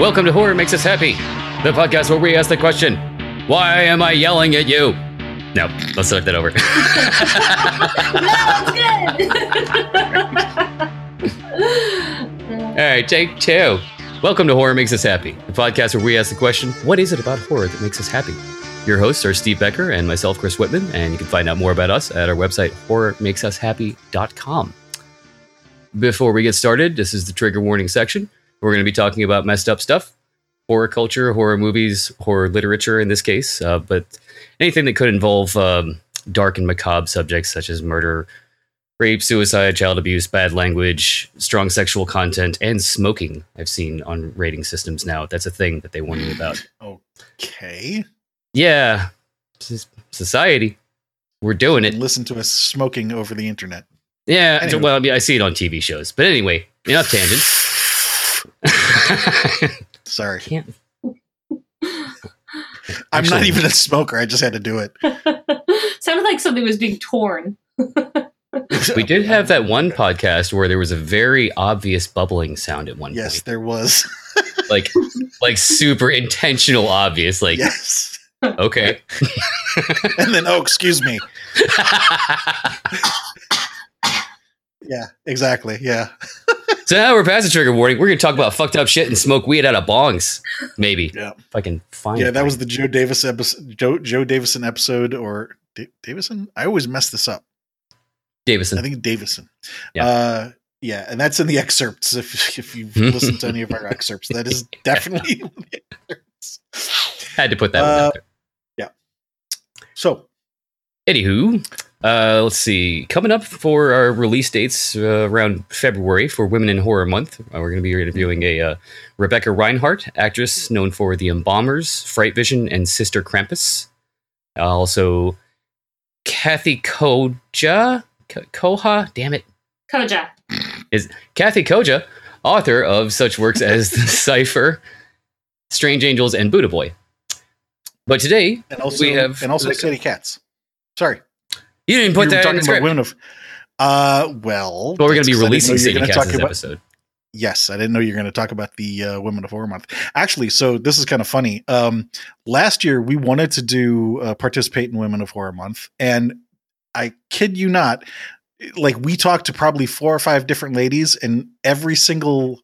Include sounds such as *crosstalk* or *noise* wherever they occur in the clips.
Welcome to Horror Makes Us Happy, the podcast where we ask the question, Why am I yelling at you? No, let's start that over. *laughs* no, it's good. *laughs* All right, take two. Welcome to Horror Makes Us Happy, the podcast where we ask the question, What is it about horror that makes us happy? Your hosts are Steve Becker and myself, Chris Whitman, and you can find out more about us at our website, horrormakesushappy.com. Before we get started, this is the trigger warning section. We're going to be talking about messed up stuff, horror culture, horror movies, horror literature in this case, uh, but anything that could involve um, dark and macabre subjects such as murder, rape, suicide, child abuse, bad language, strong sexual content, and smoking. I've seen on rating systems now. That's a thing that they warn you about. Okay. Yeah, society. We're doing it. Listen to us smoking over the internet. Yeah, Anyway. well, I, mean, I see it on TV shows. But anyway, enough tangents. *laughs* Sorry. Can't. I'm not even a smoker. I just had to do it. *laughs* Sounded like something was being torn. *laughs* We did have that one podcast where there was a very obvious bubbling sound at one Yes, point. Yes, there was. Like like super intentional obvious. Like, yes. okay. And then, oh, excuse me. Yeah, exactly. Yeah. So now we're past the trigger warning. We're gonna talk about fucked up shit and smoke weed out of bongs. Maybe. Yeah. If I can find Yeah, it. that was the Joe Davis episode. Joe, Joe Davison episode, or Da- Davison? I always mess this up. Davison. I think Davison. Yeah. Uh, yeah, and that's in the excerpts. If if you've *laughs* listened to any of our excerpts, that is *laughs* definitely. in the excerpts. Had to put that one Uh, out there. Yeah. So Anywho, uh, let's see. Coming up for our release dates uh, around February for Women in Horror Month, uh, we're going to be interviewing a uh, Rebecca Reinhardt, actress known for The Embalmers, Fright Vision, and Sister Krampus. Uh, also, Kathe Koja, Ko- Koha, damn it, Koja. Is Kathe Koja, author of such works as The *laughs* Cipher, Strange Angels, and Buddha Boy. But today, and also We have- and also City Cats. Sorry, you didn't put were that in talking the about script. women of. Uh, well, But we're going to be 'cause I didn't know releasing you were Sadie gonna Cats talk this about- episode. Yes, I didn't know you were going to talk about the uh, Women of Horror Month. Actually, so this is kind of funny. Um, last year we wanted to do uh, participate in Women of Horror Month, and I kid you not, like we talked to probably four or five different ladies, and every single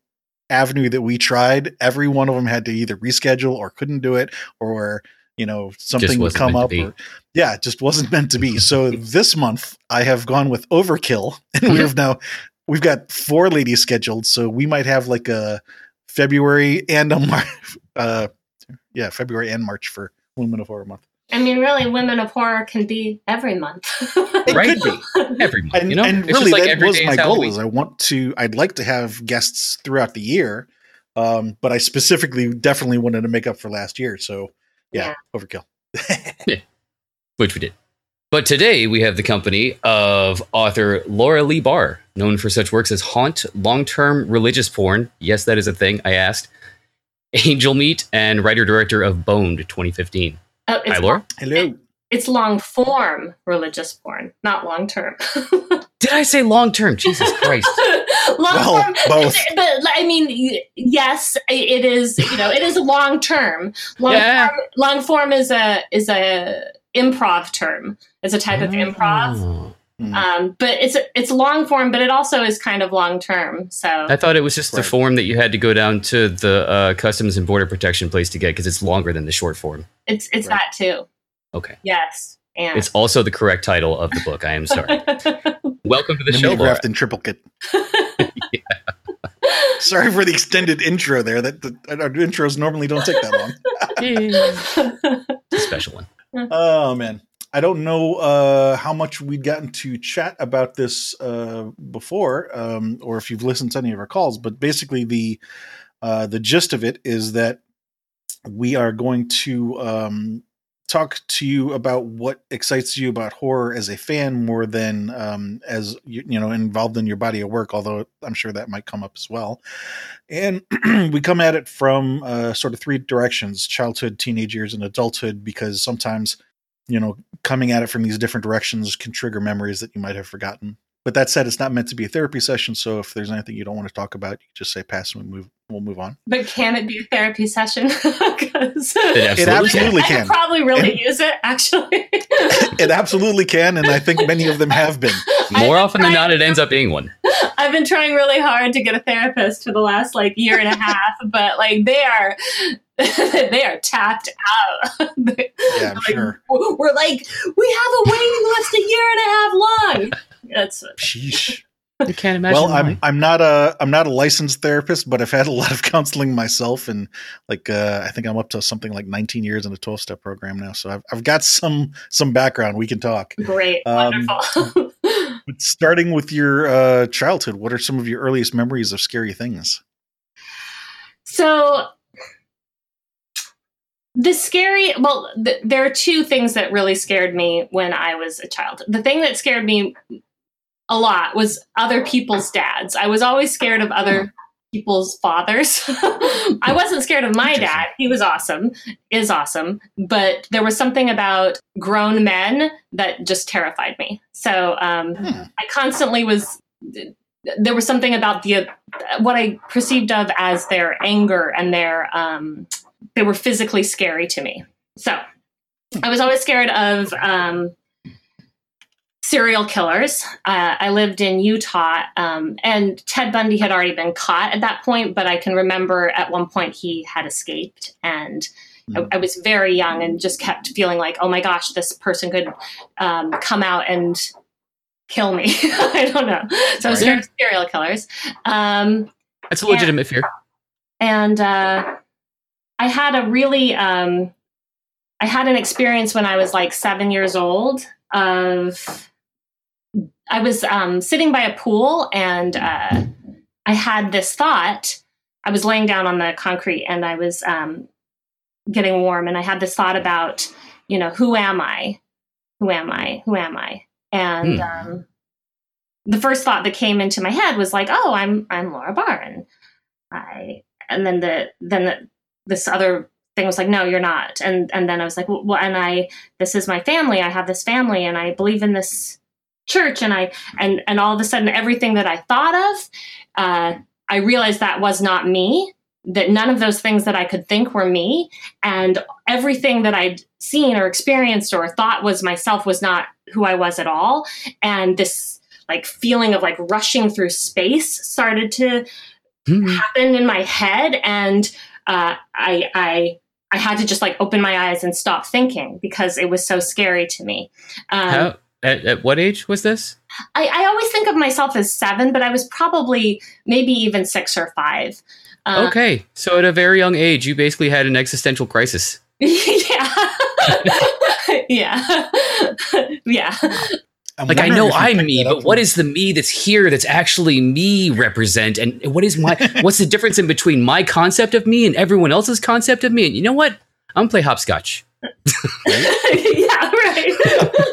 avenue that we tried, every one of them had to either reschedule or couldn't do it, or you know something would come up. Or, yeah, it just wasn't meant to be. *laughs* So this month I have gone with Overkill, and we have *laughs* now we've got four ladies scheduled, so we might have like a February and a March. *laughs* Uh, yeah, February and March for Women of Horror Month. I mean, really, Women of Horror can be every month. It Right. could be, Every month, and, you know, and It's just really like that every was my goal. Is I want to, I'd like to have guests throughout the year, um, but I specifically definitely wanted to make up for last year. So yeah, Overkill. *laughs* which we did. But today we have the company of author Laura Lee Bahr, known for such works as Haunt, Long Term Religious Porn. Yes, that is a thing. I asked. Angel Meat and writer director of Boned 2015. Oh, it's, Hi, Laura. Hello. it's long form religious porn, not long term. *laughs* Did I say long term? Jesus Christ. *laughs* long Well, term, both. But I mean, yes, it is. You know, it is long term. Long Yeah. form, long form is a is a improv term. It's a type of improv. Oh. Mm. Um, but it's it's long form, but it also is kind of long term. So I thought it was just the form that you had to go down to the uh, Customs and Border Protection place to get because it's longer than the short form. it's it's Right. that too. Okay. Yes, and It's also the correct title of the book. I am sorry. *laughs* Welcome to the show, Laura. Mimeographed in triplicate. *laughs* *laughs* Sorry for the extended intro there. That the, our intros normally don't take that long. *laughs* It's a special one. Oh man, I don't know uh, how much we'd gotten to chat about this uh, before, um, or if you've listened to any of our calls. But basically, the uh, the gist of it is that we are going to um, talk to you about what excites you about horror as a fan more than um, as you, you know involved in your body of work. Although I'm sure that might come up as well. And *clears throat* we come at it from uh, sort of three directions: childhood, teenage years, and adulthood. Because sometimes, you know, coming at it from these different directions can trigger memories that you might have forgotten. But that said, it's not meant to be a therapy session. So if there's anything you don't want to talk about, you just say pass and we move. We'll move on. But can it be a therapy session? *laughs* 'Cause It It absolutely I can. could probably really And- use it, actually. *laughs* It absolutely can, and I think many of them have been. *laughs* More often than not, it ends up being one. I've been trying really hard to get a therapist for the last like year and a half, but like they are they are tapped out. Yeah, I'm Like, sure. We're like, we have a waiting list a year and a half long. That's Sheesh. You can't imagine. Well. I'm I'm not a I'm not a licensed therapist, but I've had a lot of *laughs* counseling myself, and like uh, I think I'm up to something like 19 years in a 12 step program now. So I've I've got some some background. We can talk. great, Um, wonderful. *laughs* Starting with your uh, childhood, what are some of your earliest memories of scary things? So the scary well th- there are two things that really scared me when i was a child the thing that scared me a lot was other people's dads. I was always scared of other people's fathers. *laughs* I wasn't scared of my dad. He was awesome is awesome. But there was something about grown men that just terrified me. So um, Hmm. I constantly was there was something about the what I perceived of as their anger and their um they were physically scary to me. So I was always scared of um serial killers. Uh, I lived in Utah, um, and Ted Bundy had already been caught at that point, but I can remember at one point he had escaped, and I, I was very young and just kept feeling like, oh my gosh, this person could um, come out and kill me. *laughs* I don't know. So I was scared of serial killers. Um, That's a legitimate fear. and uh, I had a really, um, I had an experience when I was like seven years old of, I was um, sitting by a pool and uh, I had this thought. I was laying down on the concrete and I was um, getting warm, and I had this thought about, you know, who am I? Who am I? Who am I? And Hmm. um, the first thought that came into my head was like, oh, I'm I'm Laura Bahr, and I, and then the then the, this other thing was like, no, you're not, and and then I was like, well, and I this is my family. I have this family, and I believe in this church, and I and and all of a sudden, everything that I thought of, uh, I realized that was not me. That none of those things that I could think were me, and everything that I'd seen or experienced or thought was myself was not who I was at all. And this like feeling of like rushing through space started to Hmm. happen in my head, and uh, I I I had to just like open my eyes and stop thinking because it was so scary to me. Um, How, at, at what age was this? I, I always think of myself as seven, but I was probably maybe even six or five. Uh, okay, so at a very young age, you basically had an existential crisis. *laughs* yeah. *laughs* yeah. *laughs* yeah. I'm Like I know I'm me, that up but what is the me that's here that's actually me represent? And what is my what's the difference in between my concept of me and everyone else's concept of me? And you know what? I'm gonna play hopscotch. yeah, right.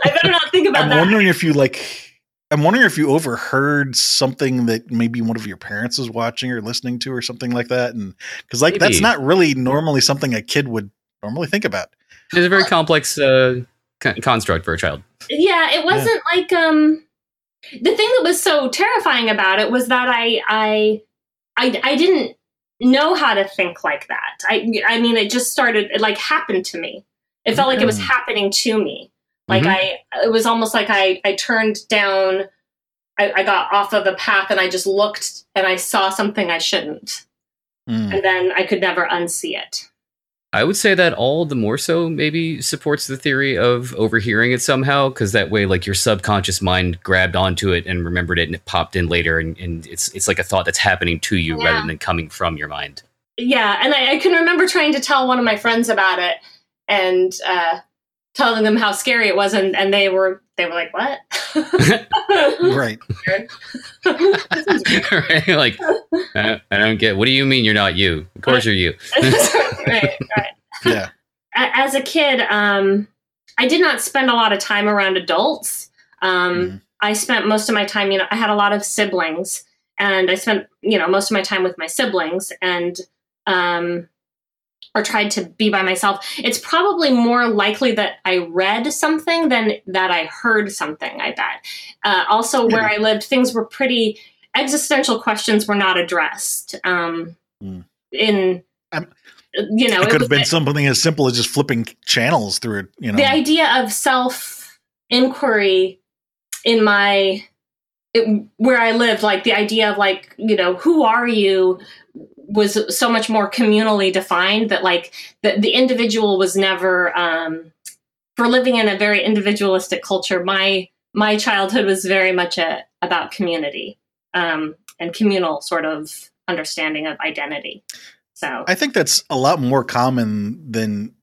I better not think about I'm that. wondering if you like. I'm wondering if you overheard something that maybe one of your parents was watching or listening to or something like that, and because like that's not really normally something a kid would normally think about. It's a very complex uh, con- construct for a child. yeah, it wasn't like um the thing that was so terrifying about it was that I I I, I didn't know how to think like that. I I mean it just started it like happened to me. It felt like it was happening to me. Like Mhm. I it was almost like I I turned down I, I got off of the path and I just looked and I saw something I shouldn't. Mm. And then I could never unsee it. I would say that all the more so maybe supports the theory of overhearing it somehow, because that way, like your subconscious mind grabbed onto it and remembered it, and it popped in later, and, and it's it's like a thought that's happening to you Yeah. rather than coming from your mind. Yeah, and I, I can remember trying to tell one of my friends about it and uh, telling them how scary it was, and, and they were they were like, "What?" *laughs* Right. This is weird. right? *laughs* Like I, I don't get. What do you mean you're not you? Of course you're you. *laughs* right, right. Yeah. As a kid, um, I did not spend a lot of time around adults. Um, Mhm. I spent most of my time, you know, I had a lot of siblings, and I spent, you know, most of my time with my siblings, and um, or tried to be by myself, it's probably more likely that I read something than that I heard something, I bet. Uh, also, where I lived, things were pretty, existential questions were not addressed. Um, mm. In, I'm, you know, it could it have been something as simple as just flipping channels through it, you know. The idea of self inquiry in my, it, where I lived, like the idea of like, you know, who are you? Was so much more communally defined that like the, the individual was never um, for living in a very individualistic culture my my childhood was very much a, about community um, and communal sort of understanding of identity. So i think that's a lot more common than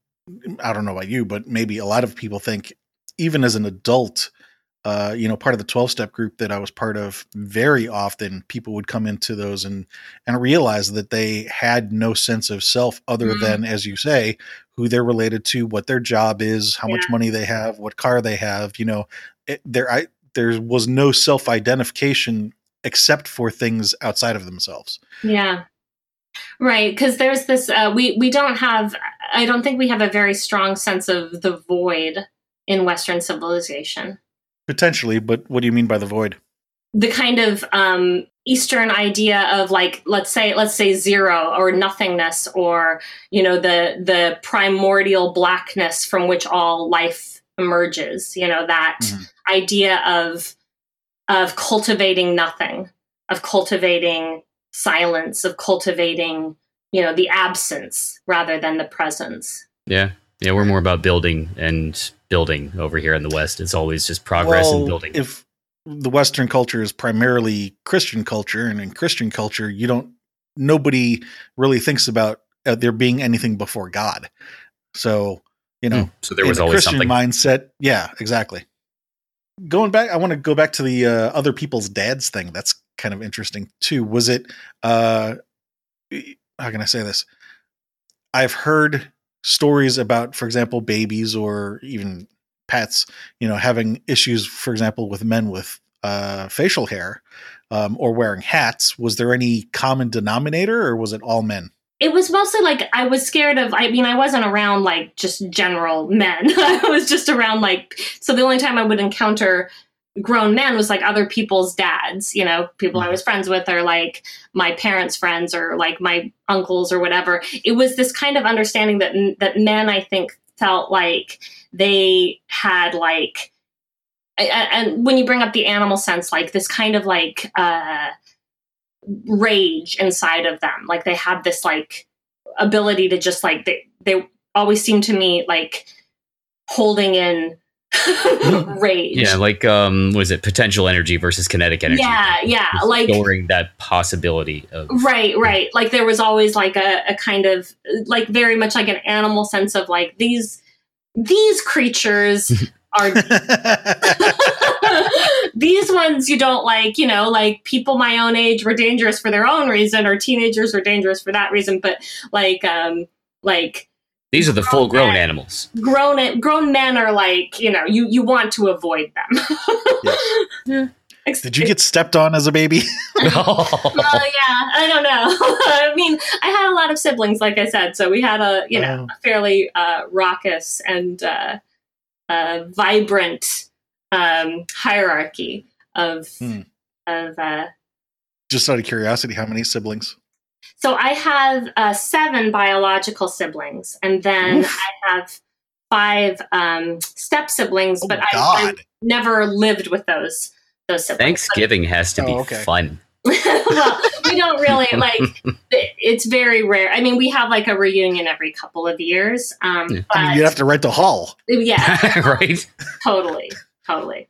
i don't know about you but maybe a lot of people think even as an adult uh, you know, part of the 12 step group that I was part of, very often people would come into those and, and realize that they had no sense of self other mm-hmm. than, as you say, who they're related to, what their job is, how yeah. much money they have, what car they have, you know, it, there, I, there was no self identification except for things outside of themselves. Yeah. Right, because there's this. Uh, we we don't have. I don't think we have a very strong sense of the void in Western civilization. Potentially, but what do you mean by the void? The kind of um, Eastern idea of like, let's say, let's say zero or nothingness, or you know, the the primordial blackness from which all life emerges. You know, that mm-hmm. idea of of cultivating nothing, of cultivating silence, of cultivating, you know, the absence rather than the presence. Yeah. Yeah, we're more about building and building over here in the West. It's always just progress well, and building. If the Western culture is primarily Christian culture, and in Christian culture, you don't, nobody really thinks about uh, there being anything before God. So, you know, mm, so there was always Christian something. mindset. Yeah, exactly. Going back, I want to go back to the uh, other people's dads thing. That's kind of interesting too. Was it, uh, how can I say this? I've heard stories about, for example, babies or even pets, you know, having issues, for example, with men with uh, facial hair um, or wearing hats. Was there any common denominator, or was it all men? It was mostly like I was scared of. I mean, I wasn't around like just general men. *laughs* I was just around like so. The only time I would encounter grown men was like other people's dads, you know, people I mm-hmm. was friends with or like my parents' friends or like my uncles or whatever. It was this kind of understanding that that men I think felt like they had like and when you bring up the animal sense like this kind of like uh rage inside of them like they had this like ability to just like they they always seemed to me like holding in *laughs* *laughs* rage. Yeah, like um was it potential energy versus kinetic energy? Yeah, yeah. Like storing that possibility of Right, right. Like there was always like a, a kind of like very much like an animal sense of like these these creatures *laughs* are these ones you don't like, you know, like people my own age were dangerous for their own reason or teenagers were dangerous for that reason, but like um like these are the full grown animals. Grown grown men are like, you know, you you want to avoid them. yes. *laughs* Did you get stepped on as a baby? oh. *laughs* *laughs* well, yeah, I don't know. I mean, I had a lot of siblings, like I said, so we had a you know oh. a fairly uh, raucous and uh, uh, vibrant um, hierarchy of hmm. of. Uh, Just out of curiosity, how many siblings? So I have uh, seven biological siblings, and then Oof. I have five um, step siblings, oh but I, I, never lived with those those siblings. Thanksgiving but, has to be oh, okay. fun. *laughs* well, we don't really *laughs* like. It's very rare. I mean, we have like a reunion every couple of years. Um, yeah. but, I mean, you have to rent a hall. Yeah, *laughs* right. Totally, totally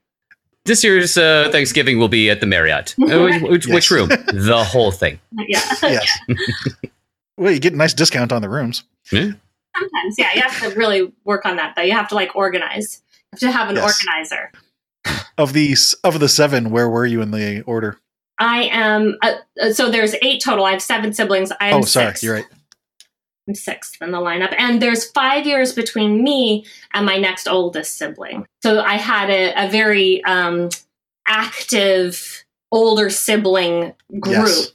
this year's uh, Thanksgiving will be at the Marriott. Uh, *laughs* which, yes. which, room? *laughs* the whole thing. Yeah. Yes. *laughs* well, you get a nice discount on the rooms. Yeah. Sometimes, yeah. You have to really work on that, though. You have to like organize. You have to have an yes. organizer. Of these, of the seven, where were you in the order? I am. Uh, uh so there's eight total. I have seven siblings. I am oh, sorry, you you're right. I'm sixth in the lineup. And there's five years between me and my next oldest sibling. So I had a, a very um, active older sibling group. Yes.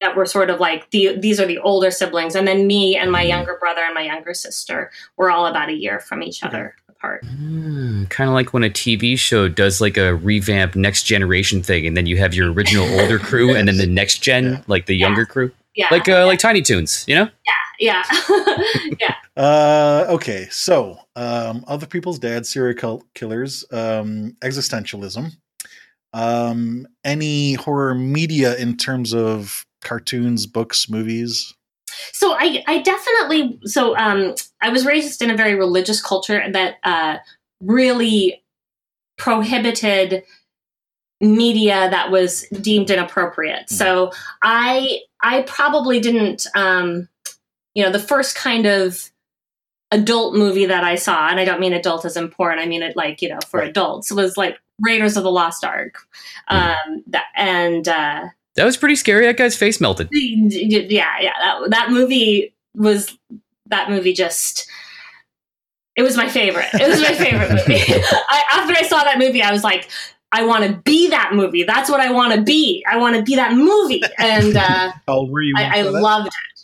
that were sort of like the these are the older siblings, and then me and my younger brother and my younger sister were all about a year from each other apart. Mm, kind of like when a TV show does like a revamp next generation thing, and then you have your original older crew, and then the next gen, Yeah. like the younger crew, Yeah, like uh, like Tiny Toons, you know? yeah, *laughs* yeah. Uh, okay, so um, other people's dads, serial kill- killers, um, existentialism, um, any horror media in terms of cartoons, books, movies. So I, I definitely so um I was raised in a very religious culture that uh really prohibited media that was deemed inappropriate. So I I probably didn't um you know the first kind of adult movie that I saw and I don't mean adult as in porn I mean it like you know for Right. adults was like Raiders of the Lost Ark. Um that, and uh That was pretty scary. That guy's face melted. yeah yeah that, that movie was that movie just it was my favorite it was my favorite movie *laughs* *laughs* I, after i saw that movie i was like i want to be that movie that's what i want to be i want to be that movie and uh, How old were you? I, I that? loved it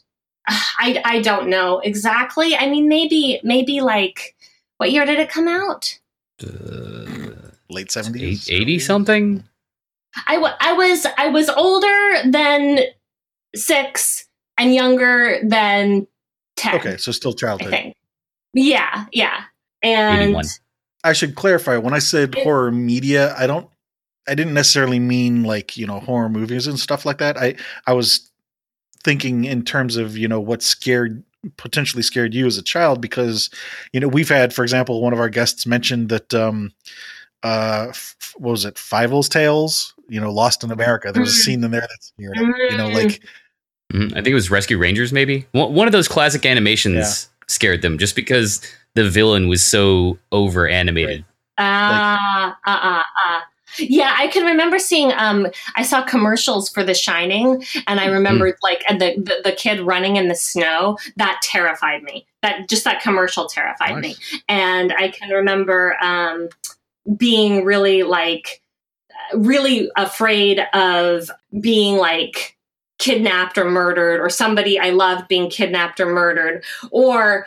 I, I don't know exactly i mean maybe maybe like what year did it come out Uh, late 70s? 80 something? I, w- I was I was older than six and younger than ten. Okay, so still I childhood. think. Yeah, yeah, and 81. I should clarify when I said It- horror media, I don't I didn't necessarily mean like, you know, horror movies and stuff like that. I I was thinking in terms of, you know, what scared potentially scared you as a child because you know, we've had for example, one of our guests mentioned that um uh f- what was it? Fievel's Tales, you know, Lost in America. There was a Mhm. scene in there that's scared you know, Mm. like Mhm. I think it was Rescue Rangers, maybe. One one of those classic animations Yeah. scared them just because the villain was so over animated. Ah, uh, uh, uh. Yeah, I can remember seeing. Um, I saw commercials for The Shining, and I remembered like and the, the the kid running in the snow. That terrified me. That just that commercial terrified me. And I can remember um, being really like really afraid of being like kidnapped or murdered or somebody I loved being kidnapped or murdered or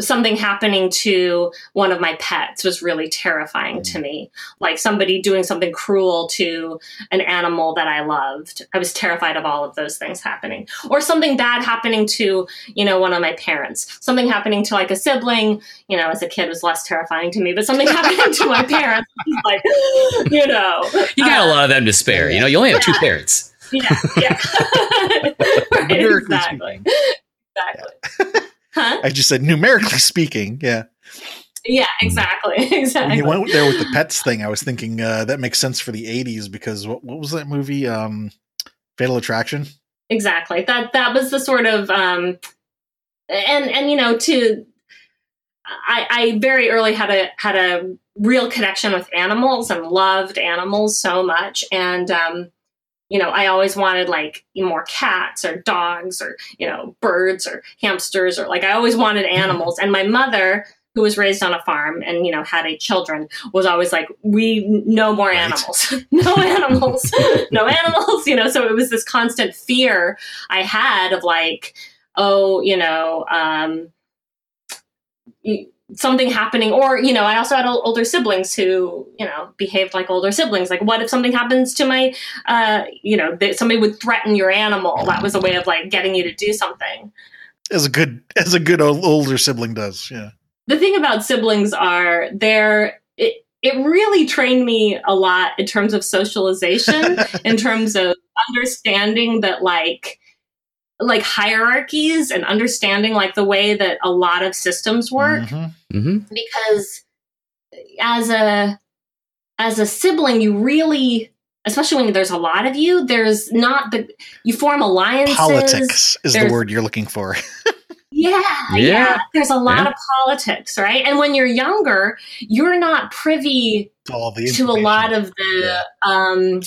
something happening to one of my pets was really terrifying to me. Like somebody doing something cruel to an animal that I loved. I was terrified of all of those things happening. Or something bad happening to you know one of my parents. Something happening to like a sibling you know as a kid was less terrifying to me but something happening to my parents. *laughs* Like *gasps* you know You got uh, a lot of them to spare. You know, you only have two parents. yeah yeah. *laughs* *laughs* Right, exactly. speaking. exactly huh I just said numerically speaking, yeah. yeah exactly Exactly. *laughs* When you went there with the pets thing, I was thinking uh, that makes sense for the '80s because what, what was that movie? Um, Fatal Attraction. exactly that that was the sort of um and and you know to i i very early had a had a real connection with animals and loved animals so much and um you know i always wanted like more cats or dogs or you know birds or hamsters or like i always wanted *laughs* animals. And my mother who was raised on a farm and you know had eight children was always like we no more Right. animals. *laughs* No *laughs* animals. No animals. You know so it was this constant fear i had of like oh you know um something happening or you know i also had older siblings who you know behaved like older siblings. Like what if something happens to my uh you know that somebody would threaten your animal? That was a way of like getting you to do something. As a good as a good ol- older sibling does, yeah. the thing about siblings are they're it, it really trained me a lot in terms of socialization *laughs* in terms of understanding that like like hierarchies and understanding like the way that a lot of systems work Mhm. hmm because as a as a sibling you really especially when there's a lot of you there's not the you form alliances Politics is the word you're looking for. *laughs* yeah, yeah, Yeah. There's a lot Yeah. of politics, right? And when you're younger, you're not privy All the to a lot of the um,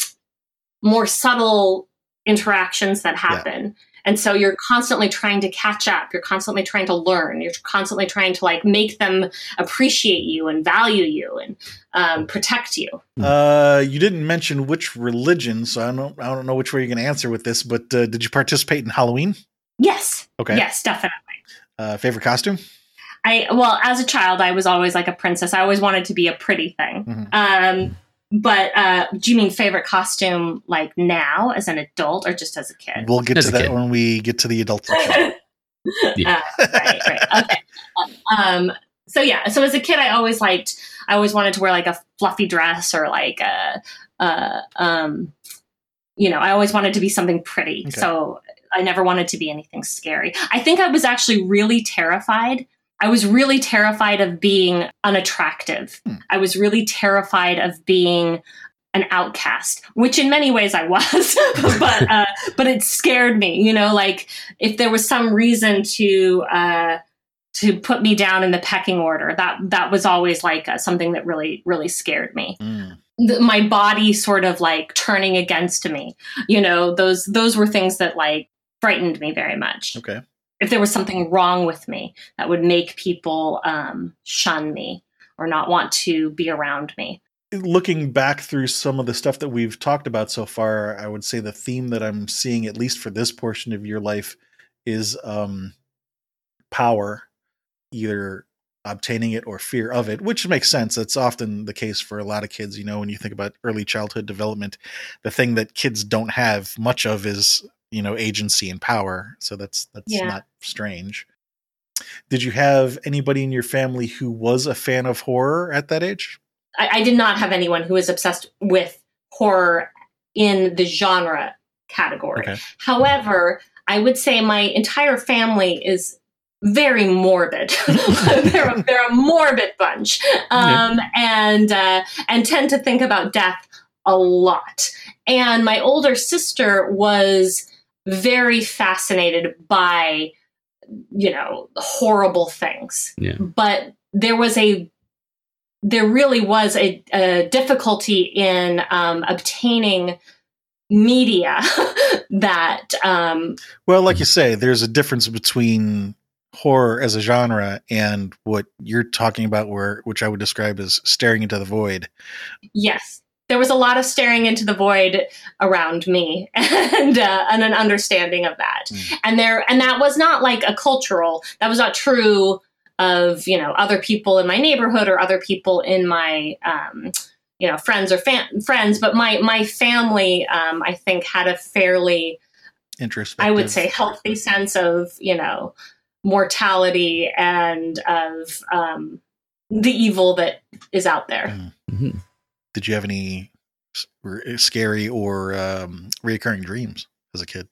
more subtle interactions that happen. And so you're constantly trying to catch up you're constantly trying to learn you're constantly trying to like make them appreciate you and value you and um, protect you Uh, you didn't mention which religion, so I don't I don't know which way you're going to answer with this. But uh, did you participate in Halloween? yes Okay. yes definitely Uh, favorite costume? I well, as a child, I was always like a princess. I always wanted to be a pretty thing. Mhm. Um, but uh, do you mean favorite costume like now as an adult or just as a kid? We'll get As to that kid. when we get to the adult *laughs* section. Yeah. Uh, right, right. Okay. Um, so yeah, so as a kid, I always liked. I always wanted to wear like a fluffy dress or like a, uh, um, you know, I always wanted to be something pretty. Okay. So I never wanted to be anything scary. I think I was actually really terrified. I was really terrified of being unattractive. Hmm. I was really terrified of being an outcast, which in many ways I was, *laughs* but uh, but it scared me. You know, like if there was some reason to uh, to put me down in the pecking order, that that was always like uh, something that really really scared me. Mm. The, my body sort of like turning against me. You know, those those were things that like frightened me very much. Okay. If there was something wrong with me that would make people um, shun me or not want to be around me. Looking back through some of the stuff that we've talked about so far, I would say the theme that I'm seeing, at least for this portion of your life, is um, power, either obtaining it or fear of it, which makes sense. That's often the case for a lot of kids. You know, when you think about early childhood development, the thing that kids don't have much of is you know agency and power. So that's that's Yeah. not strange. Did you have anybody in your family who was a fan of horror at that age? I, I did not have anyone who was obsessed with horror in the genre category. Okay. However, I would say my entire family is very morbid. *laughs* they're, a, *laughs* they're a morbid bunch, um, and uh, and tend to think about death a lot. And my older sister was very fascinated by you know horrible things Yeah. but there was a there really was a, a difficulty in um, obtaining media *laughs* that um, Well, like you say, there's a difference between horror as a genre and what you're talking about, where which I would describe as staring into the void. yes there was a lot of staring into the void around me *laughs* and uh, and an understanding of that Mm. and there and that was not like a cultural that was not true of you know other people in my neighborhood or other people in my um, you know friends or fam- friends but my my family um, i think had a fairly Introspective. I would say healthy sense of you know mortality and of um, the evil that is out there. Mhm. Did you have any scary or um, reoccurring dreams as a kid?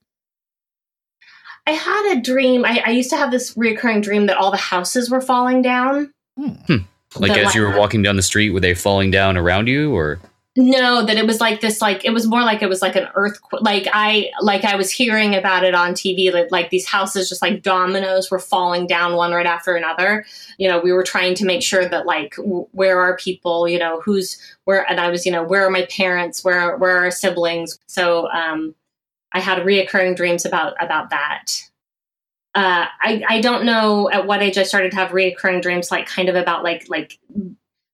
I had a dream. I, I used to have this reoccurring dream that all the houses were falling down. Hmm. Like That, as you were walking down the street, were they falling down around you, or No, that it was like this. Like it was more like it was like an earthquake. Like I like I was hearing about it on TV. That like these houses just like dominoes were falling down one right after another. You know, we were trying to make sure that like w- where are people? You know, who's where? And I was you know where are my parents? Where where are our siblings? So um, I had reoccurring dreams about about that. Uh, I I don't know at what age I started to have reoccurring dreams, like kind of about like like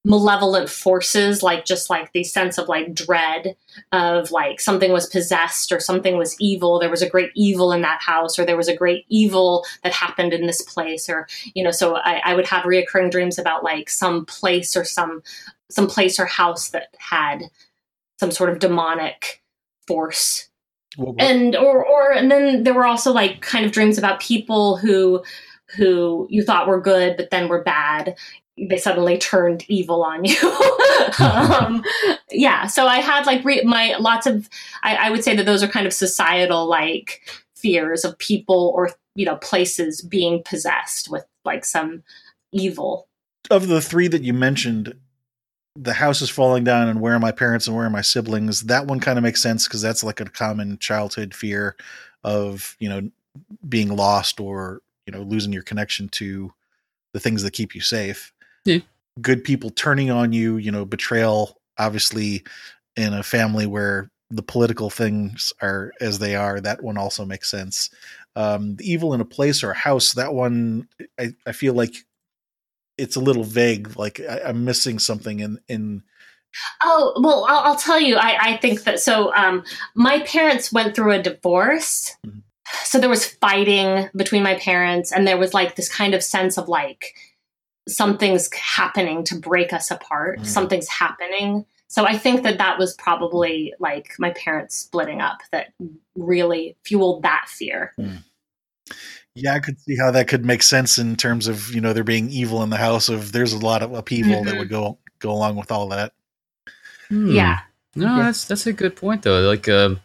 malevolent forces like just like the sense of like dread of like something was possessed or something was evil. There was a great evil in that house or there was a great evil that happened in this place or you know so i, I would have reoccurring dreams about like some place or some some place or house that had some sort of demonic force. And or or and then there were also like kind of dreams about people who who you thought were good but then were bad they suddenly turned evil on you *laughs* um, yeah so i had like re- my lots of I, I would say that those are kind of societal like fears of people or you know places being possessed with like some evil of the three that you mentioned, the house is falling down, and where are my parents and where are my siblings? That one kind of makes sense because that's like a common childhood fear of you know being lost or you know losing your connection to the things that keep you safe. Yeah. Good people turning on you, you know, betrayal. Obviously, in a family where the political things are as they are, that one also makes sense. Um, the evil in a place or a house, that one, I, I feel like it's a little vague. Like I, I'm missing something in in. Oh well, I'll, I'll tell you. I, I think that so. Um, my parents went through a divorce, Mhm. so there was fighting between my parents, and there was like this kind of sense of like something's happening to break us apart. Mhm. Something's happening. So I think that that was probably like my parents splitting up that really fueled that fear. Yeah, I could see how that could make sense in terms of you know there being evil in the house. Of there's a lot of upheaval that Mhm. would go go along with all that. Hmm. Yeah. No, Yeah. that's that's a good point though. Like, um,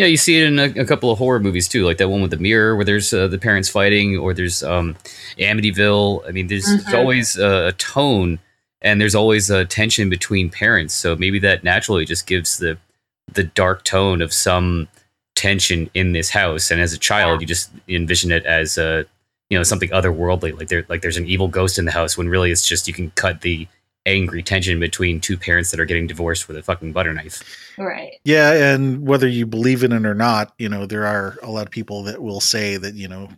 yeah, you see it in a, a couple of horror movies too, like that one with the mirror where there's uh, the parents fighting, or there's um, Amityville. I mean, there's, there's Mhm. always uh, a tone, and there's always a tension between parents. So maybe that naturally just gives the the dark tone of some tension in this house. And as a child, you just envision it as a you know something otherworldly, like there like there's an evil ghost in the house. When really it's just you can cut the angry tension between two parents that are getting divorced with a fucking butter knife. Right. Yeah, and whether you believe in it or not, you know there are a lot of people that will say that you know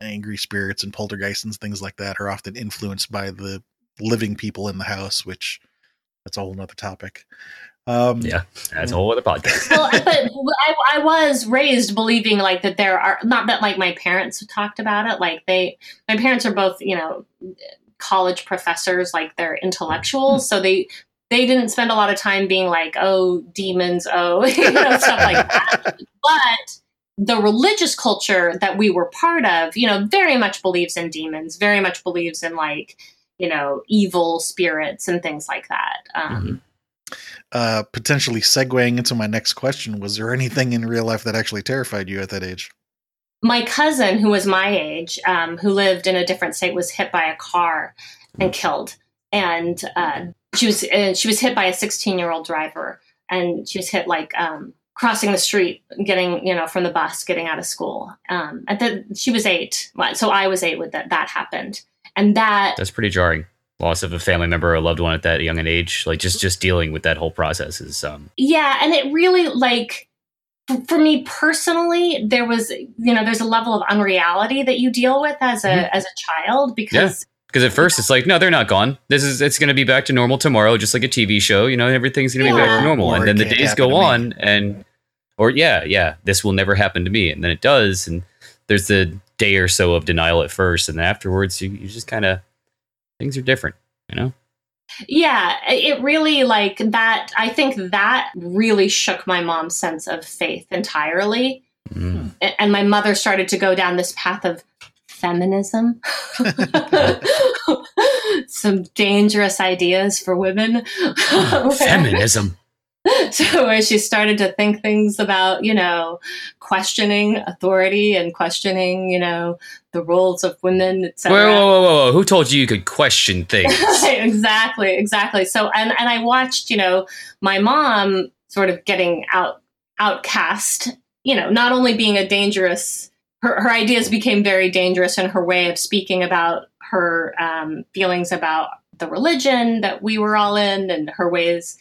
angry spirits and poltergeists and things like that are often influenced by the living people in the house, which that's a whole nother topic. Um, Yeah, that's a whole other podcast. well, *laughs* but I, I was raised believing like that there are not that like my parents talked about it. Like they, my parents are both you know college professors. Like they're intellectuals, so they they didn't spend a lot of time being like, oh, demons, oh, *laughs* you know, stuff like that. But the religious culture that we were part of, you know, very much believes in demons, very much believes in like, you know, evil spirits and things like that. Um, uh, potentially segueing into my next question, was there anything in real life that actually terrified you at that age? My cousin who was my age um, who lived in a different state was hit by a car and killed. And uh, she was uh, she was hit by a 16 year old driver. And she was hit like um, crossing the street getting you know from the bus getting out of school. Um, and then she was eight. So i was eight when that that happened. And that That's pretty jarring. Loss of a family member or a loved one at that young an age, like just just dealing with that whole process is um yeah and it really like for me personally there was you know there's a level of unreality that you deal with as a Mhm. as a child because because at first it's like no, they're not gone. This is it's going to be back to normal tomorrow, just like a TV show. You know, everything's going to be back to normal, Or and then the days go on, and or yeah, yeah, this will never happen to me, and then it does, and there's the day or so of denial at first, and then afterwards you, you just kind of things are different, you know. Yeah, it really like that. I think that really shook my mom's sense of faith entirely. Mm. And my mother started to go down this path of feminism, *laughs* *laughs* some dangerous ideas for women. *laughs* Feminism. *laughs* so where she started to think things about you know questioning authority and questioning you know the roles of women etc whoa, whoa, whoa, whoa! Who told you you could question things? *laughs* exactly, exactly. So, and and I watched, you know, my mom sort of getting out outcast. You know, not only being a dangerous, her her ideas became very dangerous in her way of speaking about her um, feelings about the religion that we were all in, and her ways.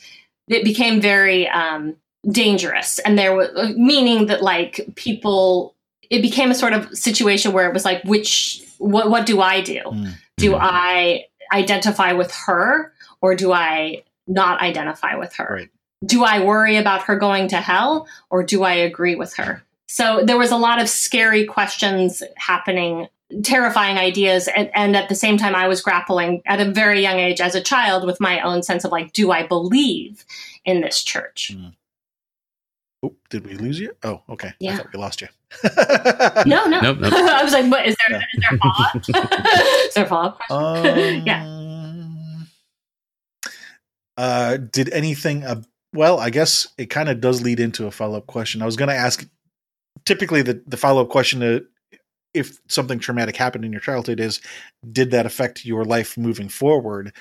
It became very um, dangerous, and there was meaning that like people. It became a sort of situation where it was like, which what what do I do? Mm. do Mhm. I identify with her or do I not identify with her? Right. Do I worry about her going to hell or do I agree with her? So there was a lot of scary questions happening, terrifying ideas. And, and at the same time, I was grappling at a very young age as a child with my own sense of like, do I believe in this church? Oh, did we lose you? Oh, okay. I thought we lost you. No, no. Nope, nope. *laughs* I was like, what is there, is there a follow up? *laughs* is there a follow up question? Um, Yeah. Uh, did anything? Uh, well, I guess it kind of does lead into a follow up question. I was going to ask. Typically, the the follow up question to if something traumatic happened in your childhood is, did that affect your life moving forward?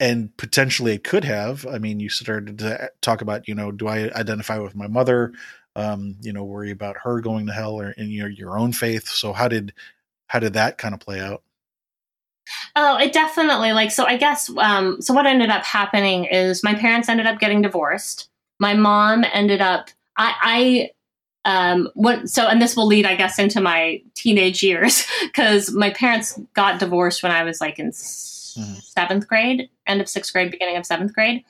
And potentially, it could have. I mean, you started to talk about, you know, do I identify with my mother? Um, you know, worry about her going to hell or in your your own faith. So how did how did that kind of play out? Oh, it definitely like so I guess um so what ended up happening is my parents ended up getting divorced. My mom ended up I, I um, what so and this will lead i guess into my teenage years *laughs* because my parents got divorced when i was like in Mhm. seventh grade end of sixth grade beginning of seventh grade.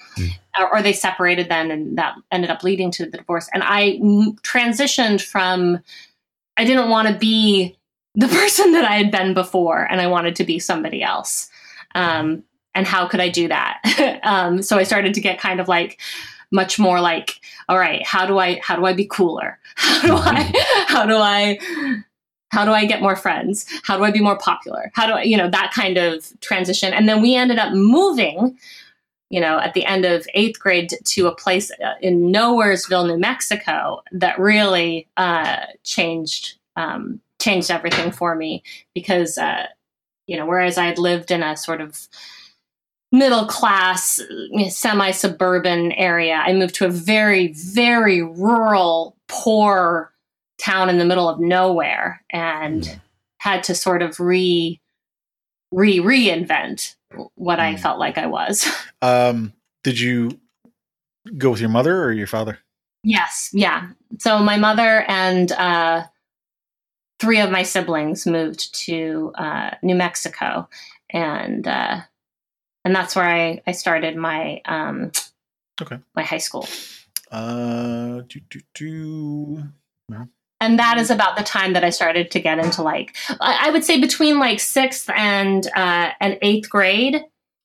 Or, or they separated then and that ended up leading to the divorce. And i m- transitioned from i didn't want to be the *laughs* person that i had been before and i wanted to be somebody else. Um, and how could i do that? *laughs* Um, so i started to get kind of like much more like all right how do i how do i be cooler? *laughs* How do i how do i how do i get more friends? How do i be more popular? How do i you know that kind of transition. And then we ended up moving you know at the end of eighth grade to a place uh, in nowheresville new mexico that really uh, changed um, changed everything for me because uh, you know whereas i had lived in a sort of middle class semi suburban area i moved to a very very rural poor town in the middle of nowhere and Mm. had to sort of re re reinvent what i Mm. felt like i was *laughs* Um, did you go with your mother or your father? yes yeah so my mother and uh three of my siblings moved to uh new mexico and uh and that's where i i started my um Okay. my high school Uh, do, do, do. and that is about the time that I started to get into like I I would say between like sixth and uh, and eighth grade.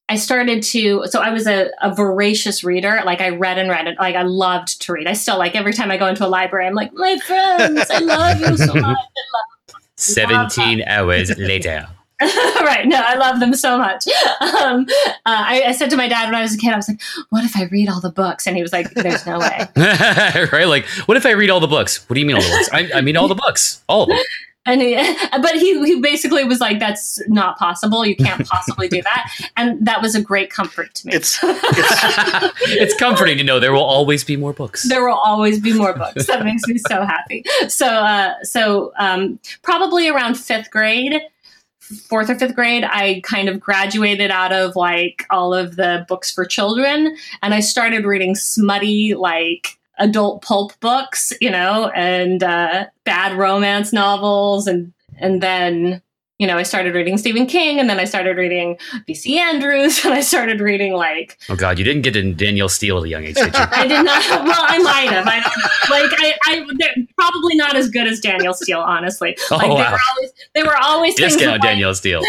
I started to so I was a, a voracious reader. Like I read and read it. Like I loved to read. I still like every time I go into a library, I'm like, my friends, I love you so *laughs* much. 17 hours later. *laughs* right. No, I love them so much. Um, uh, I, I said to my dad when I was a kid, I was like, what if I read all the books? And he was like, there's no way. *laughs* right? Like, what if I read all the books? What do you mean all the books? I, I mean all the books, all of them. And he, *laughs* but he, he basically was like, that's not possible. You can't possibly do that. And that was a great comfort to me. It's it's it's comforting to know there will always be more books. there will always be more books. That makes me so happy. So, uh, so um, probably around fifth grade, fourth or fifth grade, I kind of graduated out of like all of the books for children, and I started reading smutty like adult pulp books, you know, and uh, bad romance novels, and and then. You know, I started reading Stephen King, and then I started reading V.C. Andrews, *laughs* and I started reading like oh God, you didn't get into Danielle Steel at a young age, did you? I did not. *laughs* Well, I might have. I don't know. Like I, I they're probably not as good as Danielle Steel, honestly. *laughs* Oh, Like they wow. were always, they were always Discount like, Danielle Steel.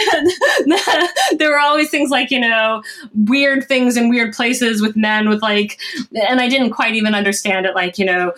there were always things like you know weird things in weird places with men with like, and I didn't quite even understand it. Like you know,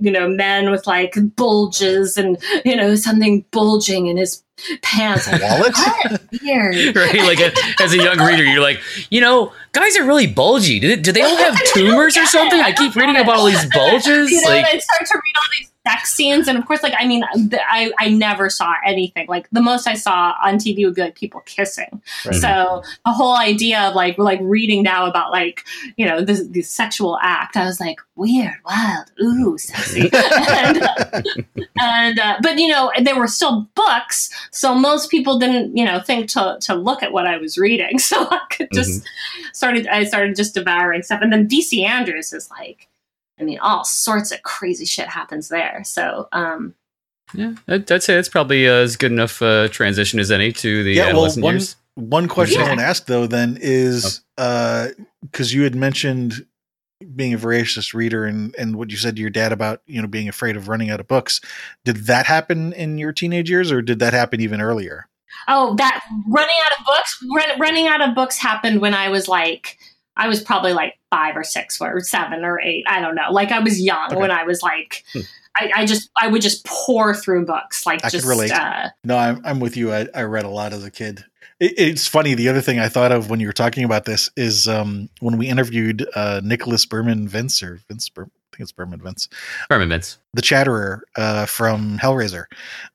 you know, men with like bulges and you know something bulging in his pants. Like, *laughs* wallet. *laughs* Right? Like, a, as a young reader, you're like, you know, guys are really bulgy. Do they, do they all have *laughs* tumors or something? I keep reading about all these bulges. you know, Like, I start to read all these sex scenes, and of course, like I mean, th- I I never saw anything. Like the most I saw on TV would be like people kissing. Right. So the whole idea of like like reading now about like you know this, this sexual act, I was like weird, wild, ooh, sexy, *laughs* and, uh, and uh, but you know there were still books, so most people didn't you know think to to look at what I was reading, *laughs* so I could just started I started just devouring stuff, and then VC Andrews is like. I mean, all sorts of crazy shit happens there. So, um, yeah, I'd, I'd say it's probably uh, as good enough uh, transition as any to the Yeah, well, adolescent one- years. One question I want to ask though then is because you had mentioned being a voracious reader and and what you said to your dad about you know being afraid of running out of books. Did that happen in your teenage years, or did that happen even earlier? oh, that running out of books, run, running out of books happened when I was like, I was probably like five or six or seven or eight. I don't know. Like I was young Okay. when I was like, Hmm. I, I just, I would just pour through books. Like I could just, relate. uh, No, I'm I'm with you. I, I read a lot as a kid. It, it's funny. The other thing I thought of when you were talking about this is um, when we interviewed uh, Nicholas Berman Vince or Vince. Ber- I think it's Berman Vince. Firmaments. the Chatterer uh, from Hellraiser.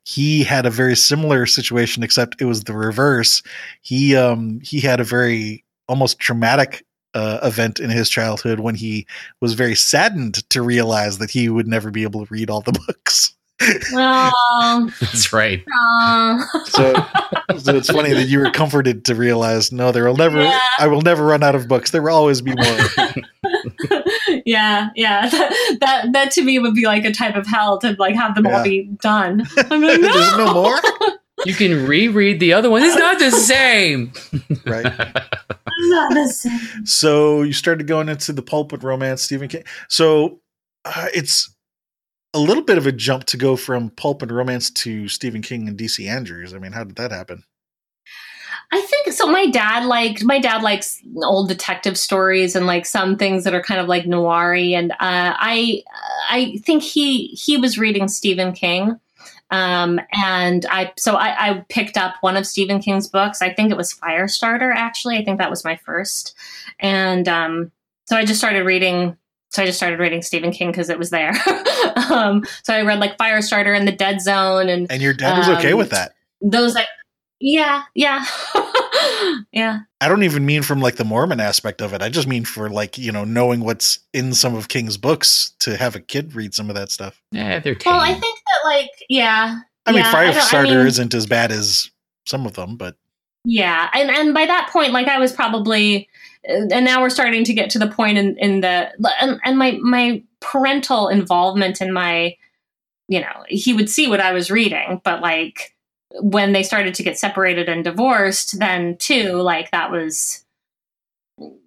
He had a very similar situation, except it was the reverse. He um, he had a very almost traumatic uh, event in his childhood when he was very saddened to realize that he would never be able to read all the *laughs* books. *laughs* That's right. So, so it's funny that you were comforted to realize, no, there will never, Yeah. I will never run out of books. There will always be more. *laughs* yeah, yeah. That, that that to me would be like a type of hell to like have them Yeah. all be done. I'm like, no. There's no more? You can reread the other one. It's not the same. Right. Not the same. So you started going into the pulp with romance, Stephen King. So uh, it's a little bit of a jump to go from pulp and romance to Stephen King and VC Andrews. I mean, how did that happen? I think so. My dad liked my dad likes old detective stories and like some things that are kind of like noiry. And uh, I I think he he was reading Stephen King, um, and I so I, I picked up one of Stephen King's books. I think it was Firestarter. Actually, I think that was my first, and um, so I just started reading. So I just started reading Stephen King because it was there. *laughs* um, so I read like Firestarter and The Dead Zone and And your dad was okay Um, with that. those like yeah yeah *laughs* yeah I don't even mean from like the Mormon aspect of it. I just mean for like, you know, knowing what's in some of King's books to have a kid read some of that stuff. yeah, they're well i think that like yeah I mean, yeah, I I Firestarter mean- isn't as bad as some of them, but yeah and and by that point like i was probably uh, and now we're starting to get to the point in in the and, and my my parental involvement in my you know he would see what i was reading but like when they started to get separated and divorced then too like that was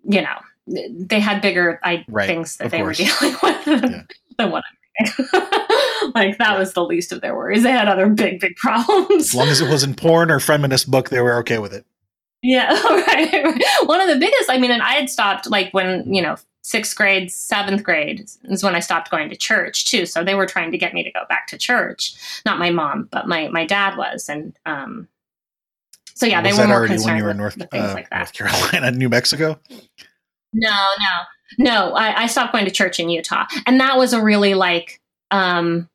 you know they had bigger I, Right, things that of they course. were dealing *laughs* with than, Yeah. than what i'm reading *laughs* like that Yeah. was the least of their worries they had other big big problems as long as it wasn't porn or feminist book, they were okay with it. Yeah, right, *laughs* right. One of the biggest, I mean, and I had stopped like when, you know, sixth grade, seventh grade is when I stopped going to church too. So they were trying to get me to go back to church. Not my mom, but my, my dad was. And, um, so yeah, they was were more already concerned when you were with, in North, with things uh, like that. North Carolina, *laughs* New Mexico? No, no, no. I, I stopped going to church in Utah, and that was a really like um,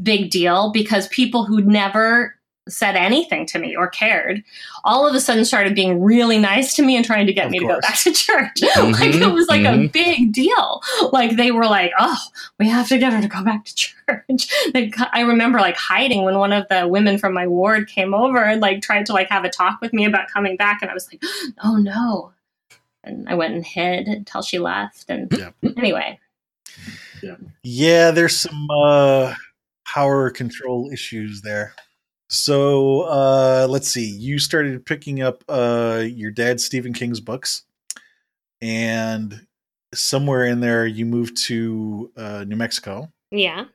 big deal because people who never said anything to me or cared, all of a sudden started being really nice to me and trying to get Of me to go back to *laughs* church. like it was like a mhm. big deal. Like they were like, "Oh, we have to get her to go back to *laughs* church." Like, I remember like hiding when one of the women from my ward came over and like tried to like have a talk with me about coming back, and I was like, *gasps* "Oh no." And I went and hid until she left. And Yeah. anyway, Yeah, there's some uh, power control issues there. So uh, let's see. You started picking up uh, your dad Stephen King's books, and somewhere in there you moved to uh, New Mexico. yeah.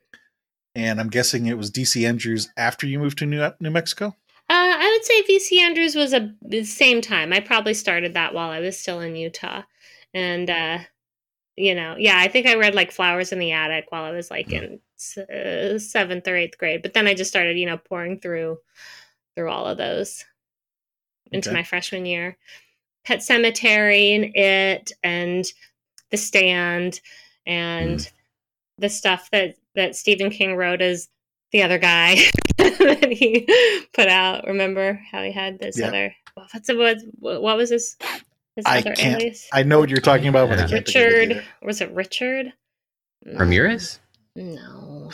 And I'm guessing it was VC Andrews after you moved to New New Mexico. Uh, I would say VC Andrews was a the same time. I probably started that while I was still in Utah, and uh, you know, yeah, I think I read like Flowers in the Attic while I was like in Uh, seventh or eighth grade. But then I just started, you know, pouring through through all of those into Okay. my freshman year. Pet Sematary and It and The Stand and mm-hmm. the stuff that that Stephen King wrote as the other guy *laughs* that he put out. Remember how he had this Yeah. other what's it what what was his his I other can't- alias? I know what you're talking about, but I can't think of it Richard was it Richard? Ramirez? Mm. No.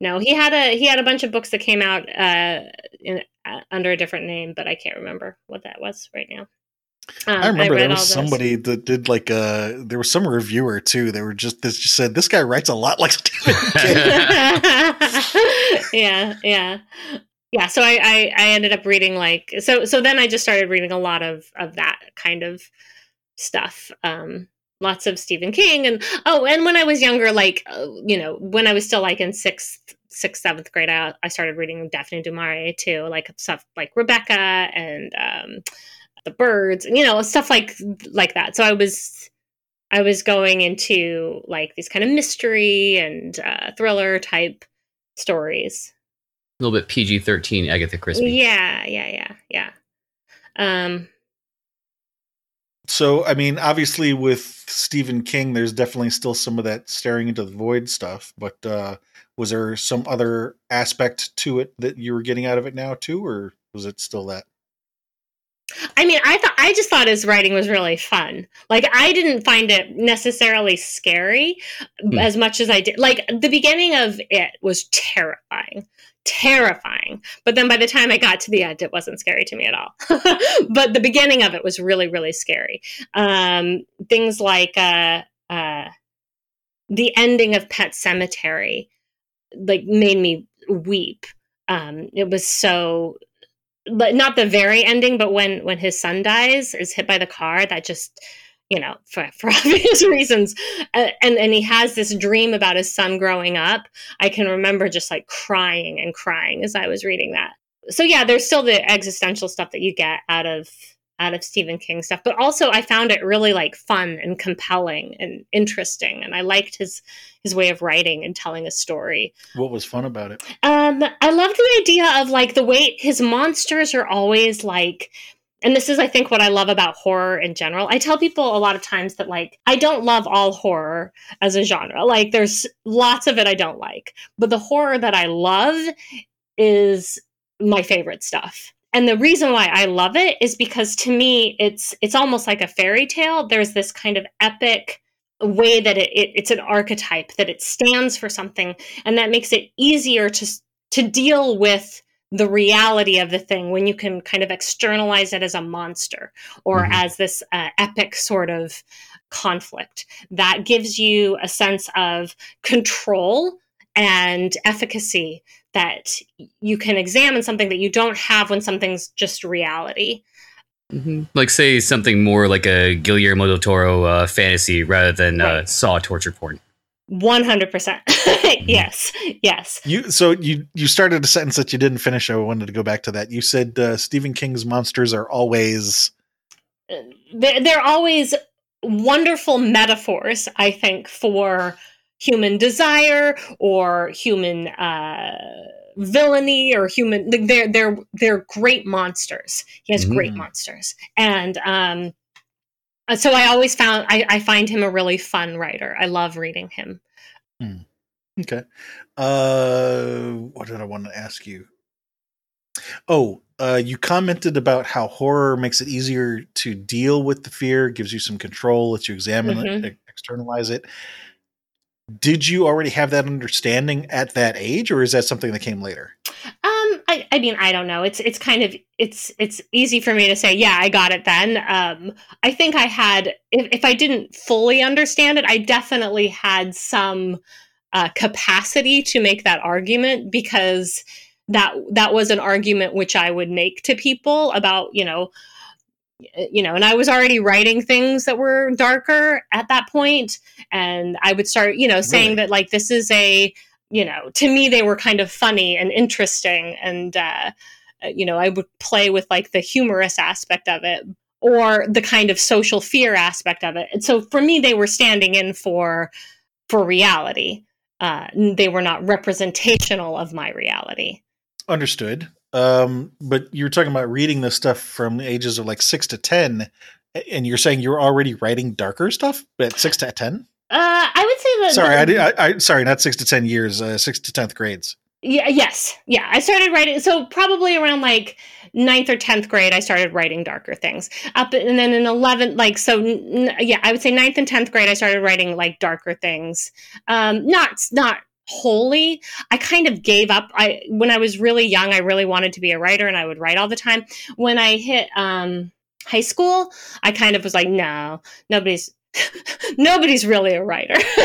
No, he had a he had a bunch of books that came out uh, in, uh, under a different name, but I can't remember what that was right now. Um, I remember read there was somebody that did like uh there was some reviewer too. They were just this just said this guy writes a lot like *laughs* Stephen King. *laughs* yeah, yeah, yeah. So I, I I ended up reading like so so then I just started reading a lot of of that kind of stuff. Um, lots of Stephen King and oh, and when I was younger, like uh, you know, when I was still like in sixth sixth seventh grade, I, I started reading Daphne du Maurier too, like stuff like Rebecca and um, the birds, and you know, stuff like like that. So I was I was going into like these kind of mystery and uh, thriller type stories. A little bit PG 13 Agatha Christie. Yeah, yeah, yeah, yeah. Um, So, I mean, obviously with Stephen King, there's definitely still some of that staring into the void stuff. But uh, was there some other aspect to it that you were getting out of it now too, or was it still that? I mean, I thought I just thought his writing was really fun. Like, I didn't find it necessarily scary Hmm. as much as I did. Like, the beginning of it was terrifying, terrifying. But then by the time I got to the end, it wasn't scary to me at all. *laughs* but the beginning of it was really, really scary. Um, things like, uh, uh, the ending of Pet Sematary like made me weep. Um, it was so not the very ending, but when when his son dies, is hit by the car, that just you know for *laughs* for obvious reasons, uh, and and he has this dream about his son growing up. I can remember just like crying and crying as I was reading that. So yeah, there's still the existential stuff that you get out of out of Stephen King stuff, but also I found it really like fun and compelling and interesting, and I liked his his way of writing and telling a story. What was fun about it? Um, I love the idea of like the way his monsters are always like and this is i think what i love about horror in general. I tell people a lot of times that like i don't love all horror as a genre. Like there's lots of it i don't like but the horror that i love is my favorite stuff. And the reason why i love it is because to me it's it's almost like a fairy tale. There's this kind of epic way that it, it, it's an archetype that it stands for something and that makes it easier to to deal with the reality of the thing when you can kind of externalize it as a monster or mm-hmm. as this uh, epic sort of conflict that gives you a sense of control and efficacy that you can examine something that you don't have when something's just reality Mm-hmm. Like, say something more like a Guillermo del Toro uh, fantasy rather than uh, right. uh, Saw torture porn. One hundred percent. *laughs* Yes, yes. You so you you started a sentence that you didn't finish. I wanted to go back to that. You said uh, Stephen King's monsters are always. Uh, they're, they're always wonderful metaphors. I think for human desire or human uh, villainy or human they're they're they're great monsters he has mm. great monsters and um so i always found I, I find him a really fun writer. I love reading him. Mm. okay. Uh what did i want to ask you? Oh uh you commented about how horror makes it easier to deal with the fear gives you some control lets you examine mm-hmm. it externalize it. Did you already have that understanding at that age or is that something that came later I, mean i don't know it's it's kind of it's it's easy for me to say yeah i got it then um i think i had if, if i didn't fully understand it i definitely had some uh, capacity to make that argument because that that was an argument which i would make to people about you know you know, and I was already writing things that were darker at that point, and I would start, you know, saying really? that like this is a, you know, to me they were kind of funny and interesting, and uh, uh, you know, I would play with like the humorous aspect of it or the kind of social fear aspect of it, and so for me they were standing in for for reality. Uh, they were not representational of my reality. Understood. Um, but you're talking about reading this stuff from ages of like six to ten, and you're saying you're already writing darker stuff at six to ten. Uh, I would say that. Sorry, the, I, I, I, sorry, not six to ten years. Uh, six to tenth grades. Yeah. Yes. Yeah. I started writing. So probably around like ninth or tenth grade, I started writing darker things. Up and then in eleventh, like so, n- yeah, I would say ninth and tenth grade, I started writing like darker things. Um, not not wholly i kind of gave up i when i was really young i really wanted to be a writer and i would write all the time when i hit um high school i kind of was like no nobody's nobody's really a writer. *laughs*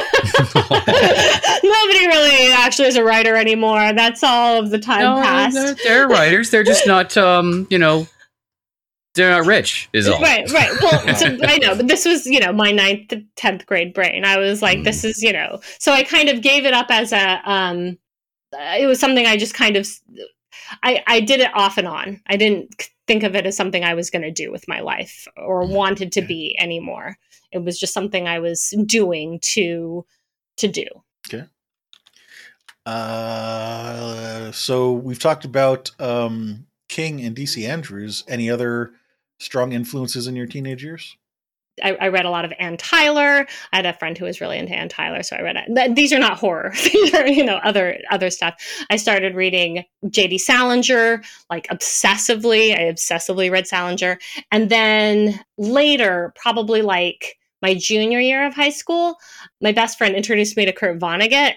Nobody really actually is a writer anymore. That's all of the time no, past they're, they're writers. They're just not um you know they're not rich is all. Right right. Well *laughs* so, i know but this was you know my ninth to 10th grade brain. I was like mm. this is you know so i kind of gave it up as a um it was something i just kind of i i did it off and on. I didn't think of it as something i was going to do with my life or wanted to be anymore it was just something i was doing to to do okay uh so we've talked about um king and vc andrews any other strong influences in your teenage years? I, I, read a lot of Anne Tyler. I had a friend who was really into Anne Tyler, so I read it. These are not horror; *laughs* these are you know other other stuff. I started reading J.D. Salinger like obsessively. I obsessively read Salinger, and then later, probably like my junior year of high school, my best friend introduced me to Kurt Vonnegut,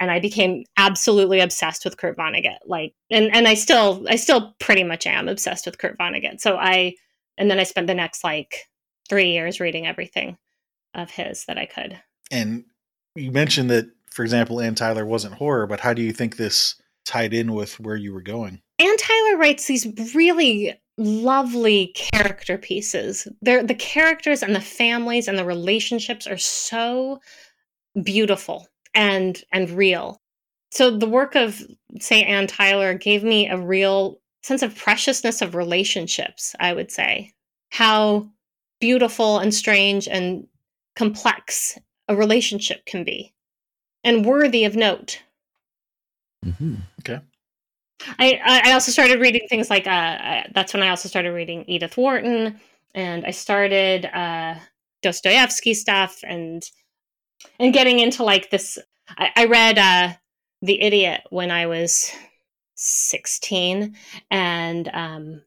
and I became absolutely obsessed with Kurt Vonnegut. Like, and and I still I still pretty much am obsessed with Kurt Vonnegut. So I and then I spent the next like three years reading everything of his that I could. And you mentioned that, for example, Anne Tyler wasn't horror, but how do you think this tied in with where you were going? Anne Tyler writes these really lovely character pieces. They're, the characters and the families and the relationships are so beautiful and and real. So the work of say Anne Tyler gave me a real sense of preciousness of relationships, I would say. How beautiful and strange and complex a relationship can be and worthy of note. Mm-hmm. Okay. I, I also started reading things like uh, that's when I also started reading Edith Wharton and I started uh, Dostoevsky stuff and and getting into like this. I, I read uh, The Idiot when I was sixteen, and um,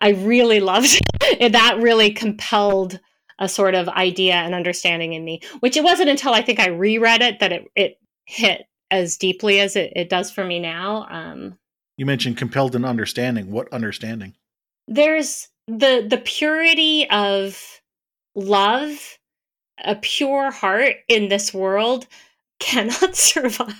I really loved *laughs* it. That really compelled a sort of idea and understanding in me. Which it wasn't until I think I reread it that it it hit as deeply as it, it does for me now. Um, you mentioned compelled an understanding. What understanding? There's the the purity of love, a pure heart in this world cannot *laughs* survive.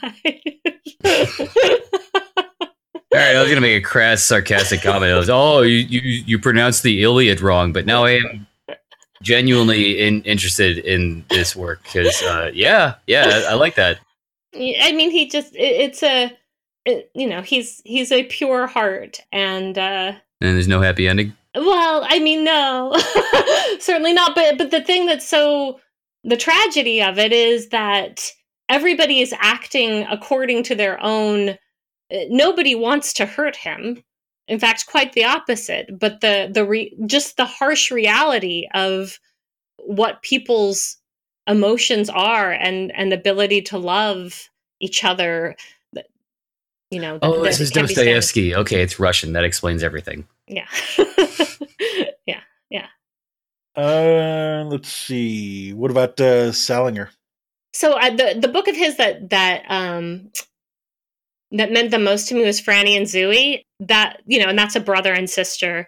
All right, I was gonna make a crass, sarcastic comment. I was, oh, you you you pronounced the Iliad wrong, but now I am genuinely in, interested in this work because, uh, yeah, yeah, I, I like that. I mean, he just it, it's a it, you know he's he's a pure heart and uh and there's no happy ending? Well i mean no. *laughs* Certainly not but but the thing that's so the tragedy of it is that everybody is acting according to their own uh, nobody wants to hurt him. In fact quite the opposite but the the re, just the harsh reality of what people's emotions are and and ability to love each other you know. Oh, this is Dostoevsky. Okay, it's Russian. That explains everything. Yeah. *laughs* yeah. Yeah. Uh, let's see. What about uh, Salinger? So uh, the the book of his that that um that meant the most to me was Franny and Zooey. That you know, and that's a brother and sister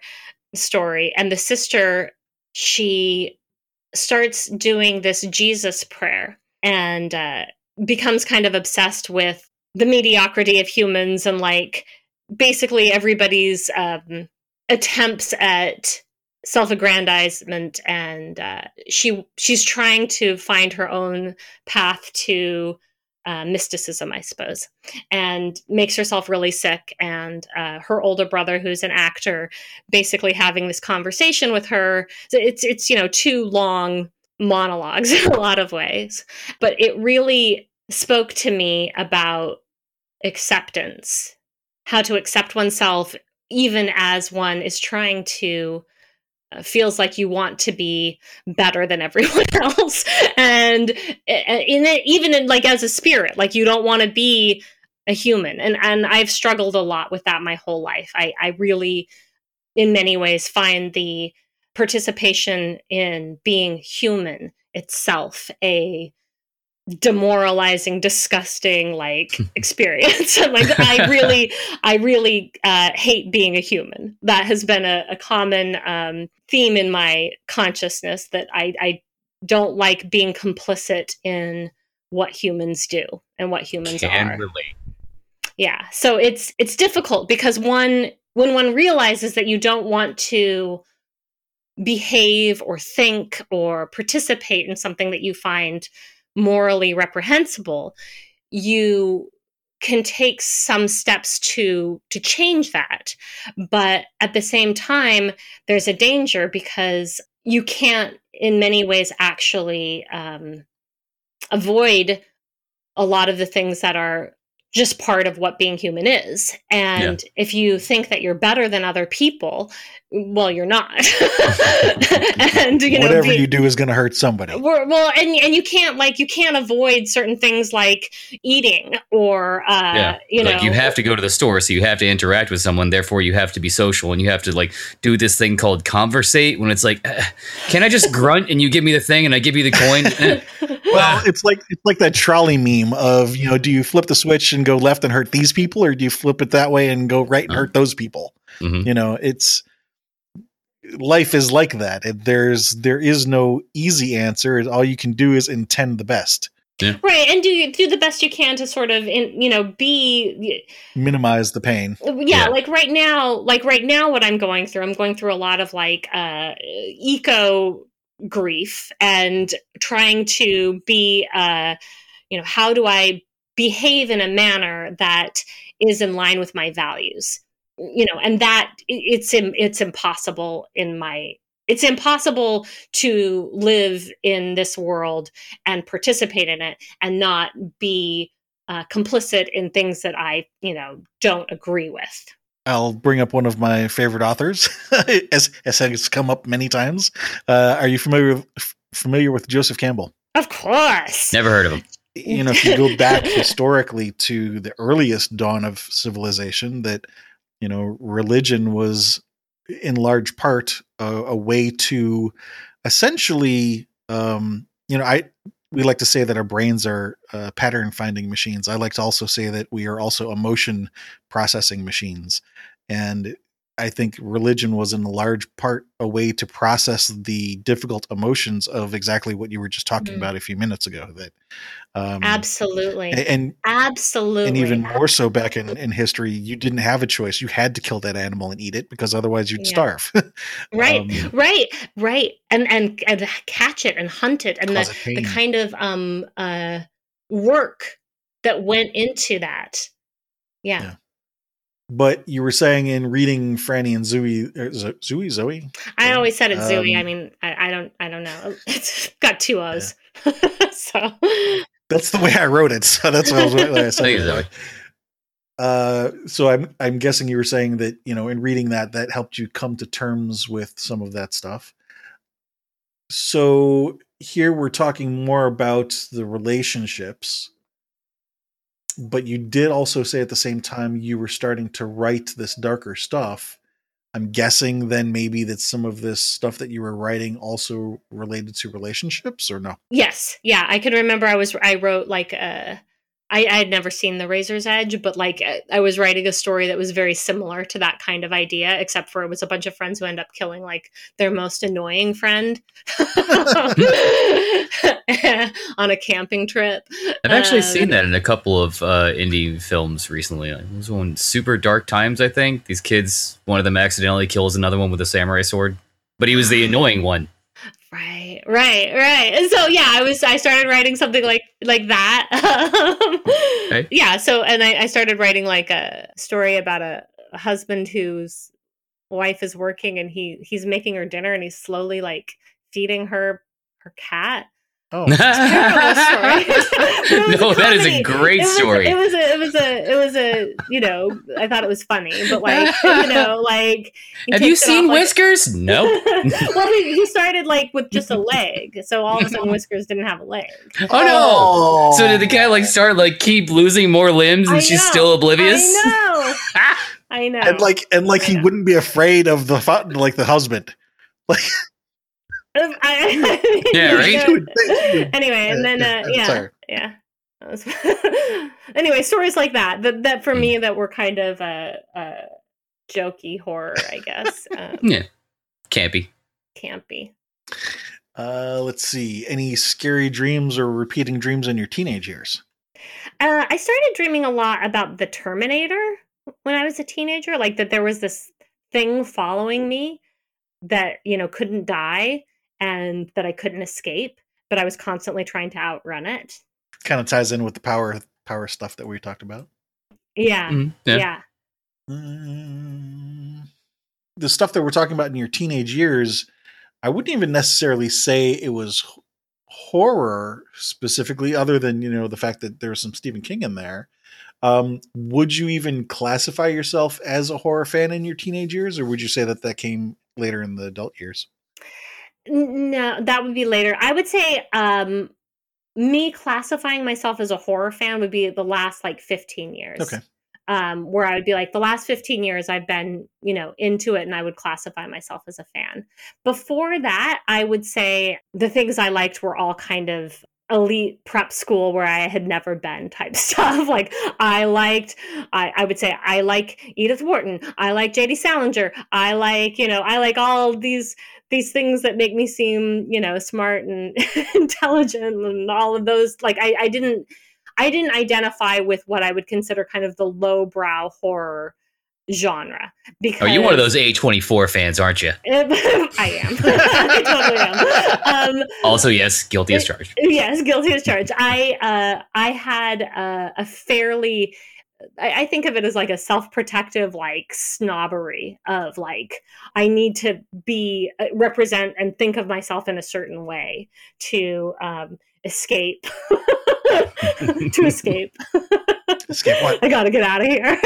story. And the sister, she starts doing this Jesus prayer and uh, becomes kind of obsessed with the mediocrity of humans and like basically everybody's um, attempts at self-aggrandizement and uh, she she's trying to find her own path to uh, mysticism, I suppose, and makes herself really sick. And uh, her older brother, who's an actor, basically having this conversation with her. It's it's you know two long monologues *laughs* in a lot of ways, but it really spoke to me about acceptance, how to accept oneself even as one is trying to uh, feels like you want to be better than *laughs* everyone else. And in it even in like as a spirit like you don't want to be a human. And and I've struggled a lot with that my whole life. I I really in many ways find the participation in being human itself a demoralizing disgusting like *laughs* experience. *laughs* Like i really *laughs* i really uh, hate being a human. That has been a, a common um, theme in my consciousness that i i don't like being complicit in what humans do and what humans Can are. relate. yeah. So it's it's difficult because one when one realizes that you don't want to behave or think or participate in something that you find morally reprehensible, you can take some steps to to change that but at the same time there's a danger because you can't in many ways actually um, avoid a lot of the things that are just part of what being human is. And yeah. if you think that you're better than other people, well, you're not. *laughs* *laughs* and you know, whatever be, you do is going to hurt somebody. Well, and and you can't like you can't avoid certain things like eating or uh, yeah. you know, you have to go to the store, so you have to interact with someone. Therefore, you have to be social, and you have to like do this thing called conversate. When it's like, uh, can I just *laughs* grunt and you give me the thing and I give you the coin? well, it's like it's like that trolley meme of you know, do you flip the switch and go left and hurt these people, or do you flip it that way and go right and uh-huh. hurt those people? Mm-hmm. You know, it's life is like that. It, there's there is no easy answer. All you can do is intend the best. right and do do the best you can to sort of in, you know be minimize the pain yeah, yeah, like right now like right now what i'm going through i'm going through a lot of like uh eco grief and trying to be uh you know how do i behave in a manner that is in line with my values you know and that it's it's impossible in my it's impossible to live in this world and participate in it and not be uh, complicit in things that I, you know, don't agree with. I'll bring up one of my favorite authors, *laughs* as, as has come up many times. Uh, are you familiar with, familiar with Joseph Campbell? Of course. Never heard of him. You know, if you go back historically to the earliest dawn of civilization, that you know, religion was in large part a, a way to essentially um, you know i we like to say that our brains are uh, pattern finding machines. I like to also say that we are also emotion processing machines. And I think religion was in large part a way to process the difficult emotions of exactly what you were just talking mm-hmm. about a few minutes ago. That um, absolutely and absolutely, and even more so back in, in history, you didn't have a choice. You had to kill that animal and eat it because otherwise you'd yeah. starve. *laughs* right, um, right, right, and and and catch it and hunt it and the the kind of um uh work that went into that. yeah. yeah but you were saying in reading Franny and Zooey, Zooey, Zoe. I always said it's Zooey. I um, mean, I, I, don't, I don't know. *laughs* It's got two O's, yeah. *laughs* so that's the way I wrote it. So that's what I was. What I said. *laughs* Zoe. Uh, so I'm, I'm guessing you were saying that you know in reading that that helped you come to terms with some of that stuff. So here we're talking more about the relationships but you did also say at the same time you were starting to write this darker stuff. I'm guessing then maybe that some of this stuff that you were writing also related to relationships or no? Yes. Yeah. I can remember I was, I wrote like a, I, I had never seen The Razor's Edge, but like I was writing a story that was very similar to that kind of idea, except for it was a bunch of friends who end up killing like their most annoying friend *laughs* on a camping trip. I've actually um, seen that in a couple of uh, indie films recently. It was one Super Dark Times, I think. These kids, one of them accidentally kills another one with a samurai sword, but he was the annoying one. Right, right, right. And so yeah, I was I started writing something like like that. *laughs* Um, okay. Yeah. So and I, I started writing like a story about a, a husband whose wife is working and he he's making her dinner and he's slowly like feeding her her cat Oh, *laughs* *laughs* no, that is a great it was, story. It was a, it was a, it was a, you know, I thought it was funny, but like, you know, *laughs* like. Have you seen off, Whiskers? Like, no. well, he, he, started like with just a leg, so all of a sudden Whiskers didn't have a leg. Oh no! Oh. So did the guy like start like keep losing more limbs, and I she's know, still oblivious? I know. I know. And like, and like, he wouldn't be afraid of the like the husband, like. I, *laughs* yeah, right. anyway, and then uh, yeah, Sorry. yeah. *laughs* anyway, stories like that that that for mm. me that were kind of a uh, uh, jokey horror, I guess. *laughs* Um, yeah, campy. Campy. Uh, let's see. Any scary dreams or repeating dreams in your teenage years? Uh, I started dreaming a lot about the Terminator when I was a teenager. Like that, there was this thing following me that you know couldn't die and that I couldn't escape, but I was constantly trying to outrun it. Kind of ties in with the power power stuff that we talked about. Yeah. Mm-hmm. Yeah. yeah. Um, the stuff that we're talking about in your teenage years, I wouldn't even necessarily say it was horror specifically, other than you know the fact that there's some Stephen King in there. Um, would you even classify yourself as a horror fan in your teenage years, or would you say that that came later in the adult years? No, that would be later. I would say um me classifying myself as a horror fan would be the last like 15 years. Okay. Um, where I would be like, the last 15 years I've been, you know, into it and I would classify myself as a fan. Before that, I would say the things I liked were all kind of elite prep school where I had never been type *laughs* stuff. Like I liked, I, I would say I like Edith Wharton. I like J.D. Salinger. I like, you know, I like all these these things that make me seem, you know, smart and *laughs* intelligent and all of those. Like I, I didn't, I didn't identify with what I would consider kind of the lowbrow horror genre. Because oh, you're one of those A24 fans, aren't you? *laughs* I am. *laughs* I totally am. Um, also, yes, guilty as charged. Yes, guilty as charged. I uh, I had uh, a fairly I, I think of it as like a self-protective like snobbery of like I need to be uh, represent and think of myself in a certain way to um, escape *laughs* to escape. Escape what? *laughs* I got to get out of here.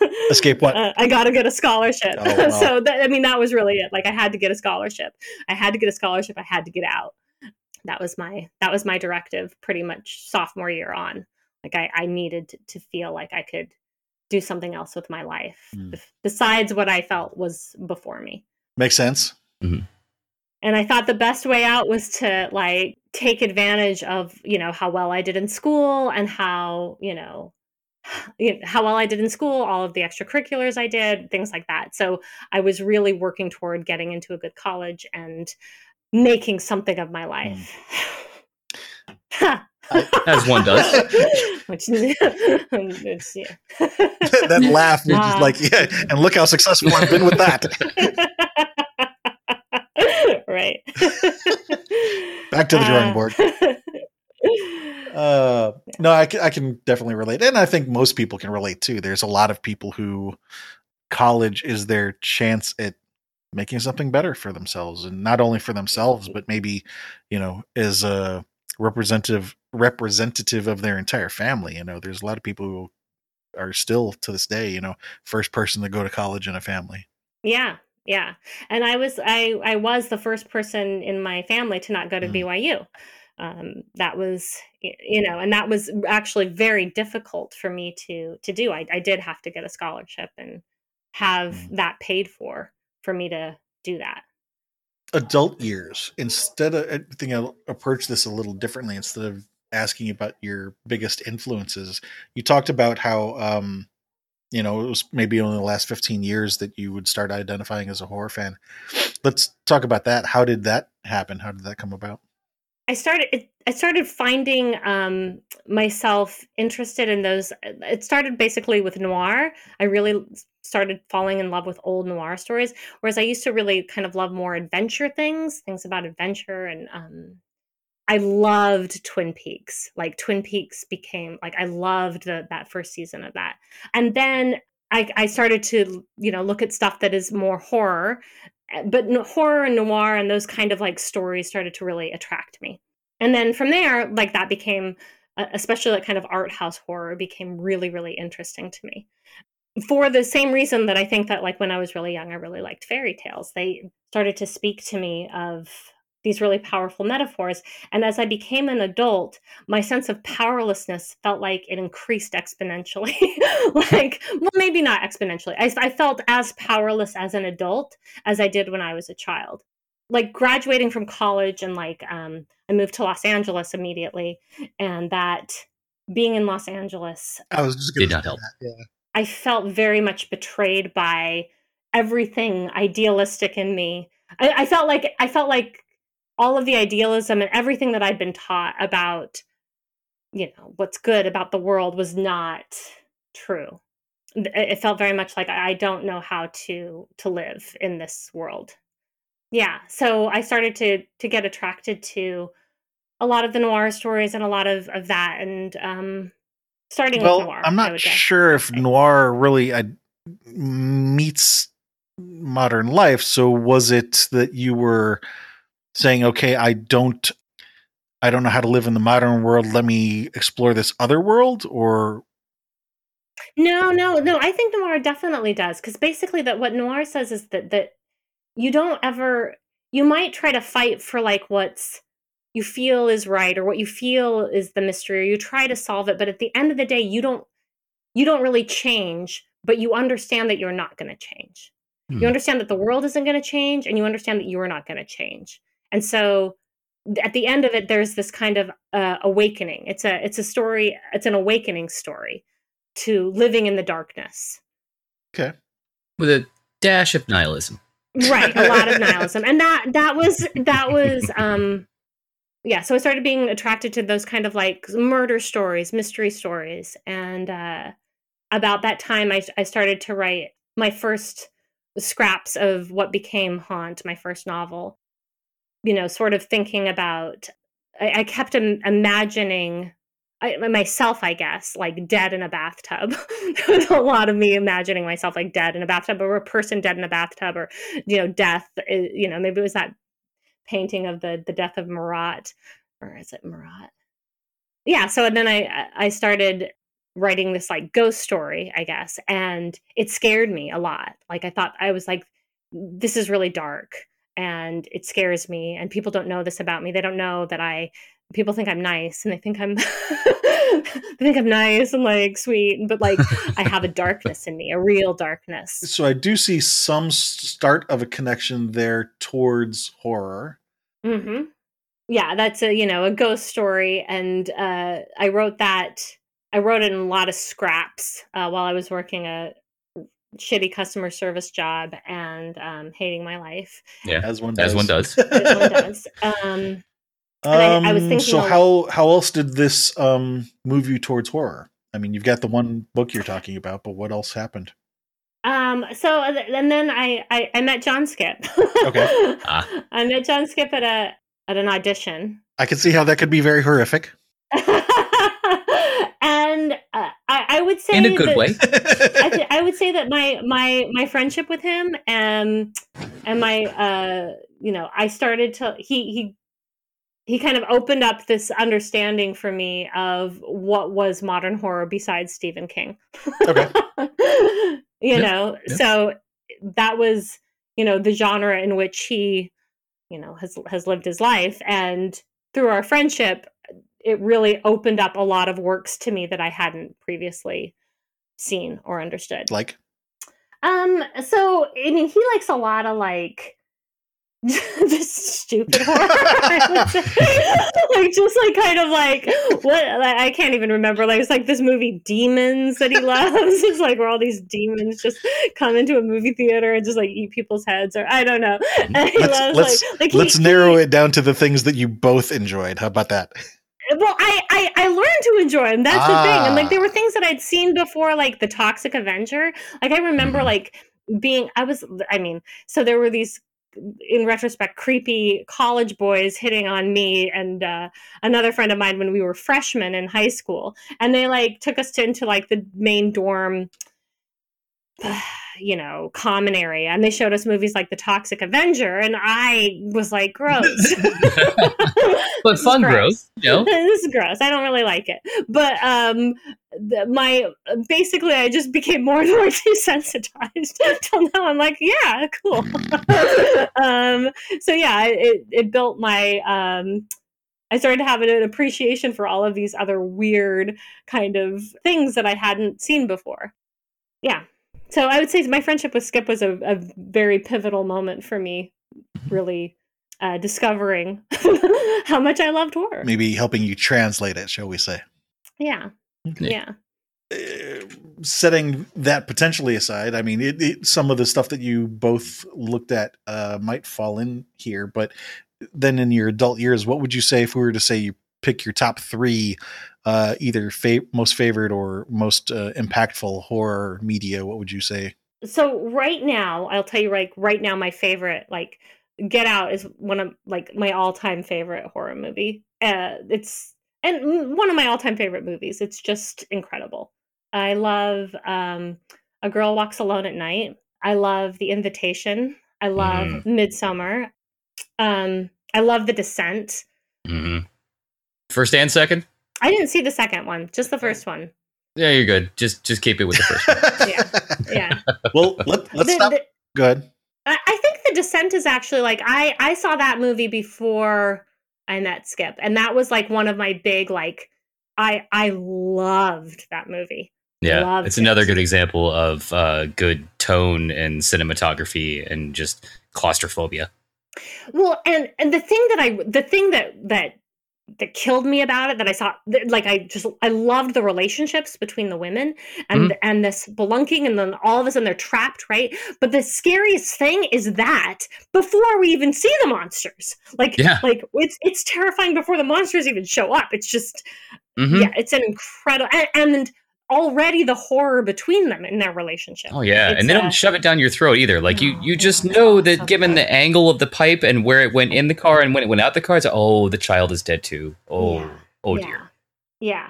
*laughs* Escape what? Uh, I got to get a scholarship. Oh, wow. *laughs* so that, I mean, that was really it. Like I had to get a scholarship. I had to get a scholarship. I had to get out. That was my that was my directive. Pretty much sophomore year on. Like I, I needed to, to feel like I could do something else with my life Mm. besides what I felt was before me. Makes sense. And I thought the best way out was to like take advantage of, you know, how well I did in school and how, you know, *sighs* how well I did in school, all of the extracurriculars I did, things like that. So I was really working toward getting into a good college and making something of my life. As one does. *laughs* Which, *laughs* it's, yeah. that laugh, you're just Ah. like, *laughs* yeah, and look how successful I've been with that. *laughs* right. *laughs* Back to the drawing Uh, board. *laughs* Uh, no, I can, I can definitely relate, and I think most people can relate too. There's a lot of people who college is their chance at making something better for themselves, and not only for themselves, but maybe you know as a representative representative of their entire family. You know, there's a lot of people who are still to this day, you know, first person to go to college in a family. Yeah, yeah. And I was I I was the first person in my family to not go to Mm. BYU. Um, that was you know, and that was actually very difficult for me to to do. I, I did have to get a scholarship and have Mm. that paid for for me to do that. adult years instead of i think i'll approach this a little differently instead of asking about your biggest influences you talked about how um you know it was maybe only the last 15 years that you would start identifying as a horror fan let's talk about that how did that happen how did that come about I started I started finding um, myself interested in those. It started basically with noir. I really started falling in love with old noir stories, whereas I used to really kind of love more adventure things, things about adventure, and um, I loved Twin Peaks. Like Twin Peaks became like I loved the, that first season of that, and then I, I started to you know look at stuff that is more horror uh, but horror and noir and those kind of like stories started to really attract me. And then from there like that became especially like kind of art house horror became really really interesting to me. For the same reason that i think that like when i was really young i really liked fairy tales. They started to speak to me of these really powerful metaphors. And as i became an adult my sense of powerlessness felt like it increased exponentially. *laughs* Like well maybe not exponentially. I, I felt as powerless as an adult as i did when i was a child. Like graduating from college and like um, i moved to los angeles immediately and that being in los angeles i was just Did gonna not help. that, yeah. I felt very much betrayed by everything idealistic in me. I, I felt like I felt like all of the idealism and everything that I'd been taught about, you know, what's good about the world was not true. It felt very much like I don't know how to to live in this world. Yeah, so I started to to get attracted to a lot of the noir stories and a lot of of that, and um, starting well with noir. i'm not guess. sure if noir really uh, meets modern life so was it that you were saying okay i don't i don't know how to live in the modern world let me explore this other world or No, no, no. I think noir definitely does because basically that what noir says is that that you don't ever you might try to fight for like what's you feel is right or what you feel is the mystery or you try to solve it but at the end of the day you don't you don't really change but you understand that you're not going to change Hmm. you understand that the world isn't going to change and you understand that you're not going to change and so at the end of it there's this kind of uh, awakening. It's a it's a story it's an awakening story to living in the darkness. Okay. With a dash of nihilism. right a lot of *laughs* nihilism. And that that was that was um yeah so i started being attracted to those kind of like murder stories mystery stories. And uh about that time i, I started to write my first scraps of what became haunt my first novel you know sort of thinking about i, I kept Im- imagining I, myself i guess like dead in a bathtub. *laughs* A lot of me imagining myself like dead in a bathtub or a person dead in a bathtub or you know death uh, you know maybe it was that painting of the the death of marat or is it marat? Yeah so and then i i started writing this like ghost story i guess and it scared me a lot. Like i thought i was like this is really dark and it scares me and people don't know this about me they don't know that i people think i'm nice and they think i'm *laughs* they think i'm nice and like sweet but like i have a *laughs* darkness in me a real darkness So I do see some start of a connection there towards horror. hmm Yeah, that's a you know a ghost story, and uh, I wrote that. I wrote it in a lot of scraps uh, while I was working a shitty customer service job and um, hating my life, Yeah. As one does. As one does. as one does. Um, And I- I was Um, thinking so a- how how else did this um move you towards horror? I mean, you've got the one book you're talking about, but what else happened? um, so uh, and then I, I I met John Skipp. Okay. *laughs* Ah. I met John Skipp at a at an audition. I can see how that could be very horrific. *laughs* and I, I would say In a good that- way. I, th- I would say that my my my friendship with him and and my uh you know I started to he he he kind of opened up this understanding for me of what was modern horror besides Stephen King. Okay. *laughs* you Yeah, know, yeah. so that was you know the genre in which he you know has has lived his life and through our friendship it really opened up a lot of works to me that I hadn't previously seen or understood. like Um, so I mean, he likes a lot of like *laughs* just stupid horror. I would say. like just like kind of like what like, I can't even remember. Like it's like this movie Demons that he *laughs* loves. it's like where all these demons just come into a movie theater and just like eat people's heads, or I don't know. *laughs* And he Let's- loves let's- like like let's narrow he- it down to the things that you both enjoyed. How about that? Well I, I i learned to enjoy them that's the thing and Ah. like there were things that i'd seen before like the toxic avenger like i remember Mhm. like being i was i mean so there were these in retrospect creepy college boys hitting on me and uh, another friend of mine when we were freshmen in high school and they like took us to, into like the main dorm *sighs* you know common area and they showed us movies like the toxic avenger and i was like gross *laughs* *laughs* But fun gross. growth, you know? *laughs* this is gross. I don't really like it. But um, the, my basically, I just became more and more desensitized. Till now, I'm like, yeah, cool. um, so yeah, it it built my um. I started having an appreciation for all of these other weird kind of things that I hadn't seen before. Yeah. So I would say my friendship with Skipp was a, a very pivotal moment for me, really uh, discovering *laughs* how much I loved horror. Maybe helping you translate it, shall we say? Yeah. Yeah. Yeah. Uh, setting that potentially aside, I mean, it, it, some of the stuff that you both looked at uh, might fall in here, but then in your adult years, what would you say if we were to say you pick your top three, uh, either fa- most favorite or most uh, impactful horror media? What would you say? So right now, I'll tell you like right now my favorite like Get Out is one of like my all-time favorite horror movie. Uh it's and mm, one of my all-time favorite movies. It's just incredible. I love um A Girl Walks Alone at Night. I love The Invitation. I love Midsommar. Um I love The Descent. hmm First and second? I didn't see the second one, just the first one. Yeah, you're good. Just just keep it with the first one. *laughs* Yeah. *laughs* well, let, let's The- stop. the- Go ahead. I I think The Descent is actually like I I saw that movie before I met Skipp, and that was like one of my big like I I loved that movie. Yeah, Loved it's another good example of uh, good tone and cinematography and just claustrophobia. Well, and and the thing that I the thing that that that killed me about it that I saw like I just I loved the relationships between the women and and this spelunking and then all of a sudden they're trapped right but the scariest thing is that before we even see the monsters like Yeah. like it's it's terrifying before the monsters even show up it's just Mhm. yeah it's an incredible and, and already the horror between them in their relationship Oh yeah, It's, and they uh, don't shove it down your throat either. Like you, No, you just no, know that so given good. the angle of the pipe and where it went in the car and when it went out the car, it's oh, the child is dead too. Oh, Yeah. oh yeah. dear. yeah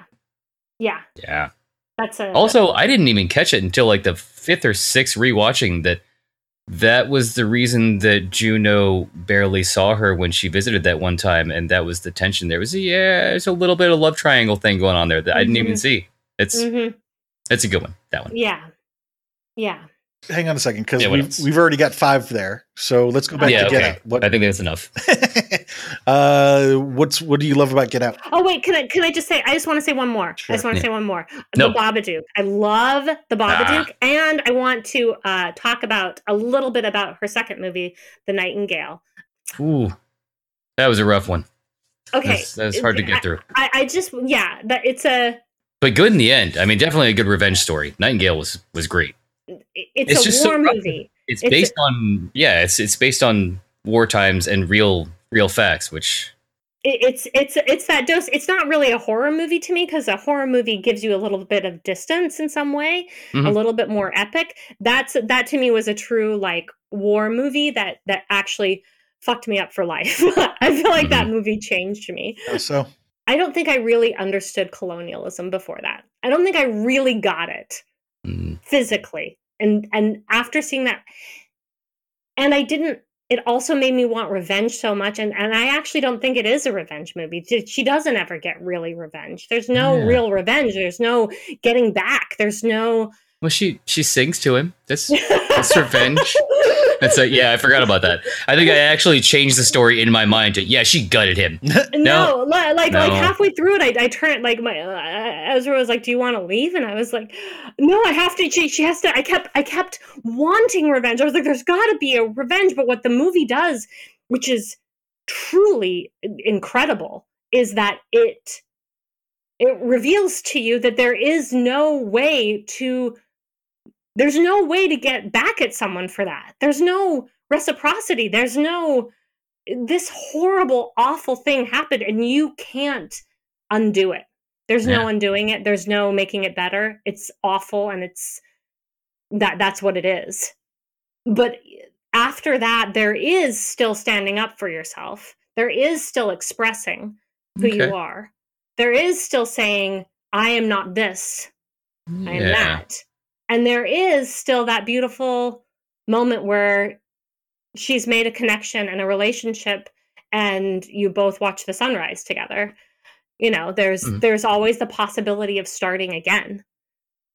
yeah Yeah. that's a Also, I didn't even catch it until like the fifth or sixth rewatching that that was the reason that Juno barely saw her when she visited that one time, and that was the tension. There was a, yeah, there's a little bit of love triangle thing going on there that I didn't even Mhm. see. It's Mhm. it's a good one. That one. yeah yeah Hang on a second, because Yeah, we've, we've already got five there. So let's go back yeah, to Get okay. Out. What, I think that's enough. *laughs* uh, what's what do you love about Get Out? Oh wait, can I can I just say I just want to say one more. Sure. I just want to Yeah. say one more. No. The Babadook. I love the Babadook, and I want to uh, talk about a little bit about her second movie, The Nightingale. Ooh, that was a rough one. Okay, That's, that's hard to get through. I, I just yeah, that it's a But good in the end. I mean, definitely a good revenge story. Nightingale was was great. it's, It's a just so war rough. movie. It's, It's a- based on yeah, it's it's based on war times and real real facts, which it's it's it's that dose. It's not really a horror movie to me because a horror movie gives you a little bit of distance in some way, a Mhm. little bit more epic. That's that to me was a true like war movie that that actually fucked me up for life. *laughs* I feel like that movie changed me. So I don't think I really understood colonialism before that. I don't think I really got it mm, physically. And and after seeing that and I didn't it also made me want revenge so much and and I actually don't think it is a revenge movie. She- doesn't ever get really revenge. There's no Yeah. real revenge. There's no getting back. There's no well, she she sings to him. That's that's *laughs* revenge. *laughs* That's like yeah, I forgot about that. I think I actually changed the story in my mind to yeah, she gutted him. *laughs* No, li- like No. like halfway through it, I, I turned like my uh, Ezra was like, "Do you want to leave?" And I was like, "No, I have to." She, she has to. I kept I kept wanting revenge. I was like, "There's got to be a revenge." But what the movie does, which is truly incredible, is that it it reveals to you that there is no way to there's no way to get back at someone for that. There's no reciprocity. There's no this horrible awful thing happened and you can't undo it there's no undoing it there's no making it better it's awful and it's that that's what it is but after that there is still standing up for yourself there is still expressing who Okay. you are there is still saying i am not this I am Yeah. that. And there is still that beautiful moment where she's made a connection and a relationship and you both watch the sunrise together. You know, there's Mhm. there's always the possibility of starting again.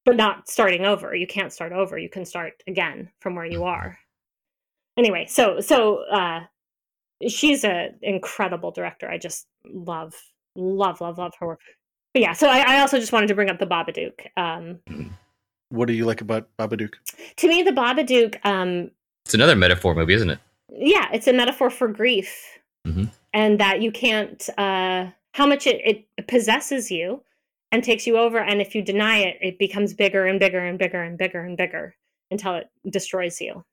But not starting over. You can't start over. You can start again from where you are. Anyway, so so uh she's an incredible director. I just love love love love her work. But yeah, so I, I also just wanted to bring up the Babadook. Um, what do you like about Babadook? to me, the Babadook, um, It's another metaphor movie, isn't it? yeah, it's a metaphor for grief, Mhm. and that you can't, uh, how much it, it possesses you and takes you over, and if you deny it, it becomes bigger and bigger and bigger and bigger and bigger until it destroys you.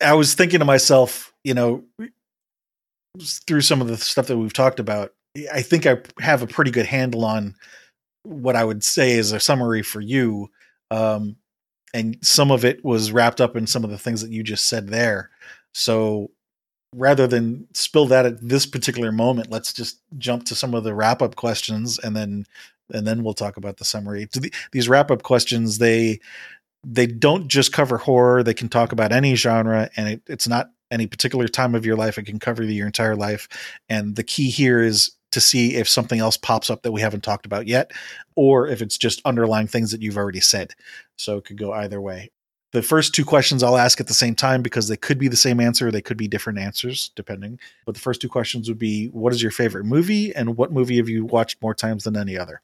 I was thinking to myself, you know, through some of the stuff that we've talked about, I think I have a pretty good handle on what I would say is a summary for you. Um, and some of it was wrapped up in some of the things that you just said there. So rather than spill that at this particular moment, let's just jump to some of the wrap up questions and then and then we'll talk about the summary. The, these wrap up questions, they they don't just cover horror they can talk about any genre and it, it's not any particular time of your life it can cover your entire life and the key here is to see if something else pops up that we haven't talked about yet or if it's just underlying things that you've already said. So it could go either way. The first two questions i'll ask at the same time because they could be the same answer they could be different answers depending. But the first two questions would be what is your favorite movie and what movie have you watched more times than any other?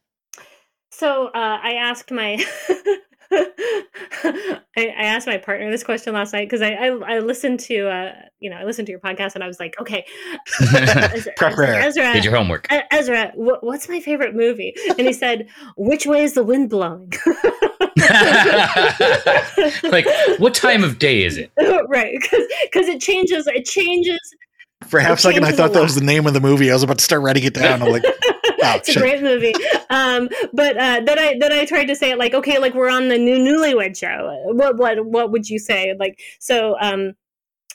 So uh, I asked my *laughs* *laughs* I, I asked my partner this question last night because I, I I listened to uh you know I listened to your podcast and I was like okay *laughs* Ezra, Ezra, Did your homework. Ezra, wh- what's my favorite movie? And he said, "Which way is the wind blowing?" *laughs* like, what time of day is it? right, because it changes. It changes. For half a second, I thought that was the name of the movie. I was about to start writing it down. I'm like, *laughs* oh, it's a great movie. Um, but uh, then I then I tried to say it like, okay, like we're on the new Newlywed show. What what what would you say? Like so. Um,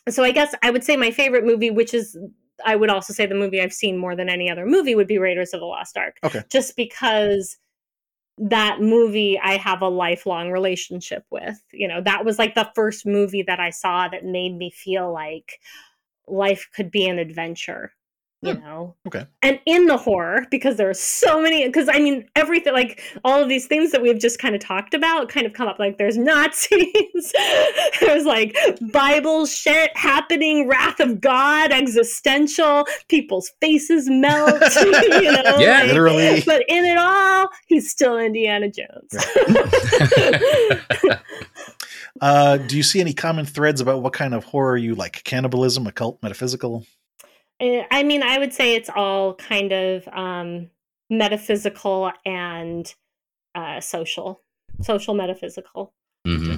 so I guess I would say my favorite movie, which is I would also say the movie I've seen more than any other movie, would be Raiders of the Lost Ark. Okay. Just because that movie I have a lifelong relationship with. You know, that was like the first movie that I saw that made me feel like life could be an adventure. You Hmm. know, Okay. and in the horror because there are so many because i mean everything like all of these things that we've just kind of talked about kind of come up like there's *laughs* nazis there's like bible shit happening wrath of god existential people's faces melt *laughs* you know *laughs* Yeah, like- literally. but in it all he's still indiana jones Uh, do you see any common threads about what kind of horror you like? Cannibalism, occult, metaphysical? Uh, I mean, I would say it's all kind of um, metaphysical and uh, social, social metaphysical. Mm-hmm.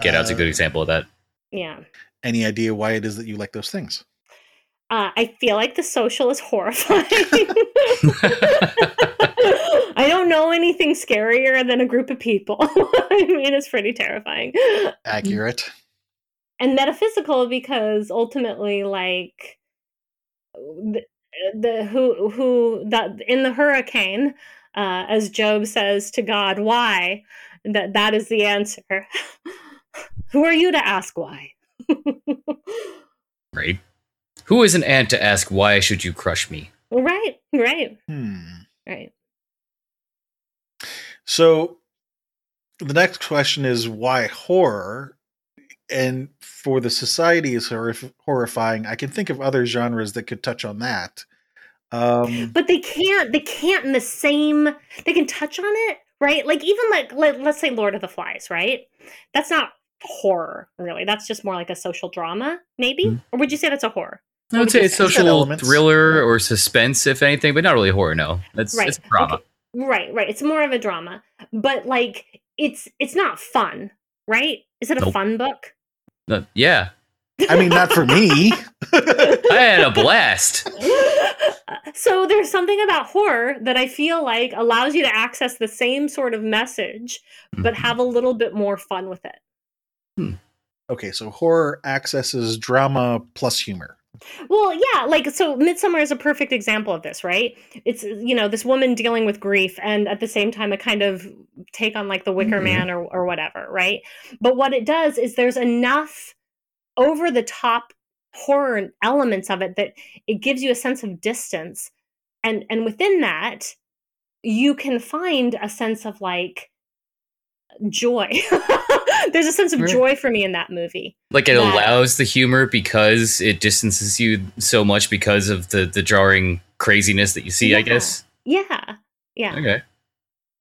Get Out's a good Uh, example of that. Yeah. Any idea why it is that you like those things? Uh, I feel like the social is horrifying. *laughs* *laughs* *laughs* I don't know anything scarier than a group of people. *laughs* I mean, it's pretty terrifying. Accurate. and metaphysical because ultimately like the, the who who that in the hurricane uh, as job says to god why that that is the answer *laughs* who are you to ask why *laughs* right? Who is an ant to ask why should you crush me? right right Hmm. right So the next question is why horror? And for the society is horrif- horrifying. I can think of other genres that could touch on that. Um, but they can't they can't in the same they can touch on it right like even like let, let's say lord of the flies right that's not horror really that's just more like a social drama maybe Mhm. or would you say that's a horror I would would say you it's say? It's got social thriller or suspense, if anything, but not really horror. No, that's Right. it's drama. Okay. Right right it's more of a drama but like it's it's not fun right is it a Nope. fun book No, yeah, I mean, not for me. *laughs* I had a blast. so there's something about horror that I feel like allows you to access the same sort of message, but Mhm. have a little bit more fun with it. okay, so horror accesses drama plus humor. Well, yeah, like so Midsommar is a perfect example of this, right? It's you know, this woman dealing with grief and at the same time a kind of take on like the Wicker Mhm. Man or or whatever, right? But what it does is there's enough over the top horror elements of it that it gives you a sense of distance. And and within that, you can find a sense of like joy. *laughs* there's a sense of joy for me in that movie. Like it that- allows the humor because it distances you so much because of the the jarring craziness that you see. I guess. Yeah. Yeah. Okay.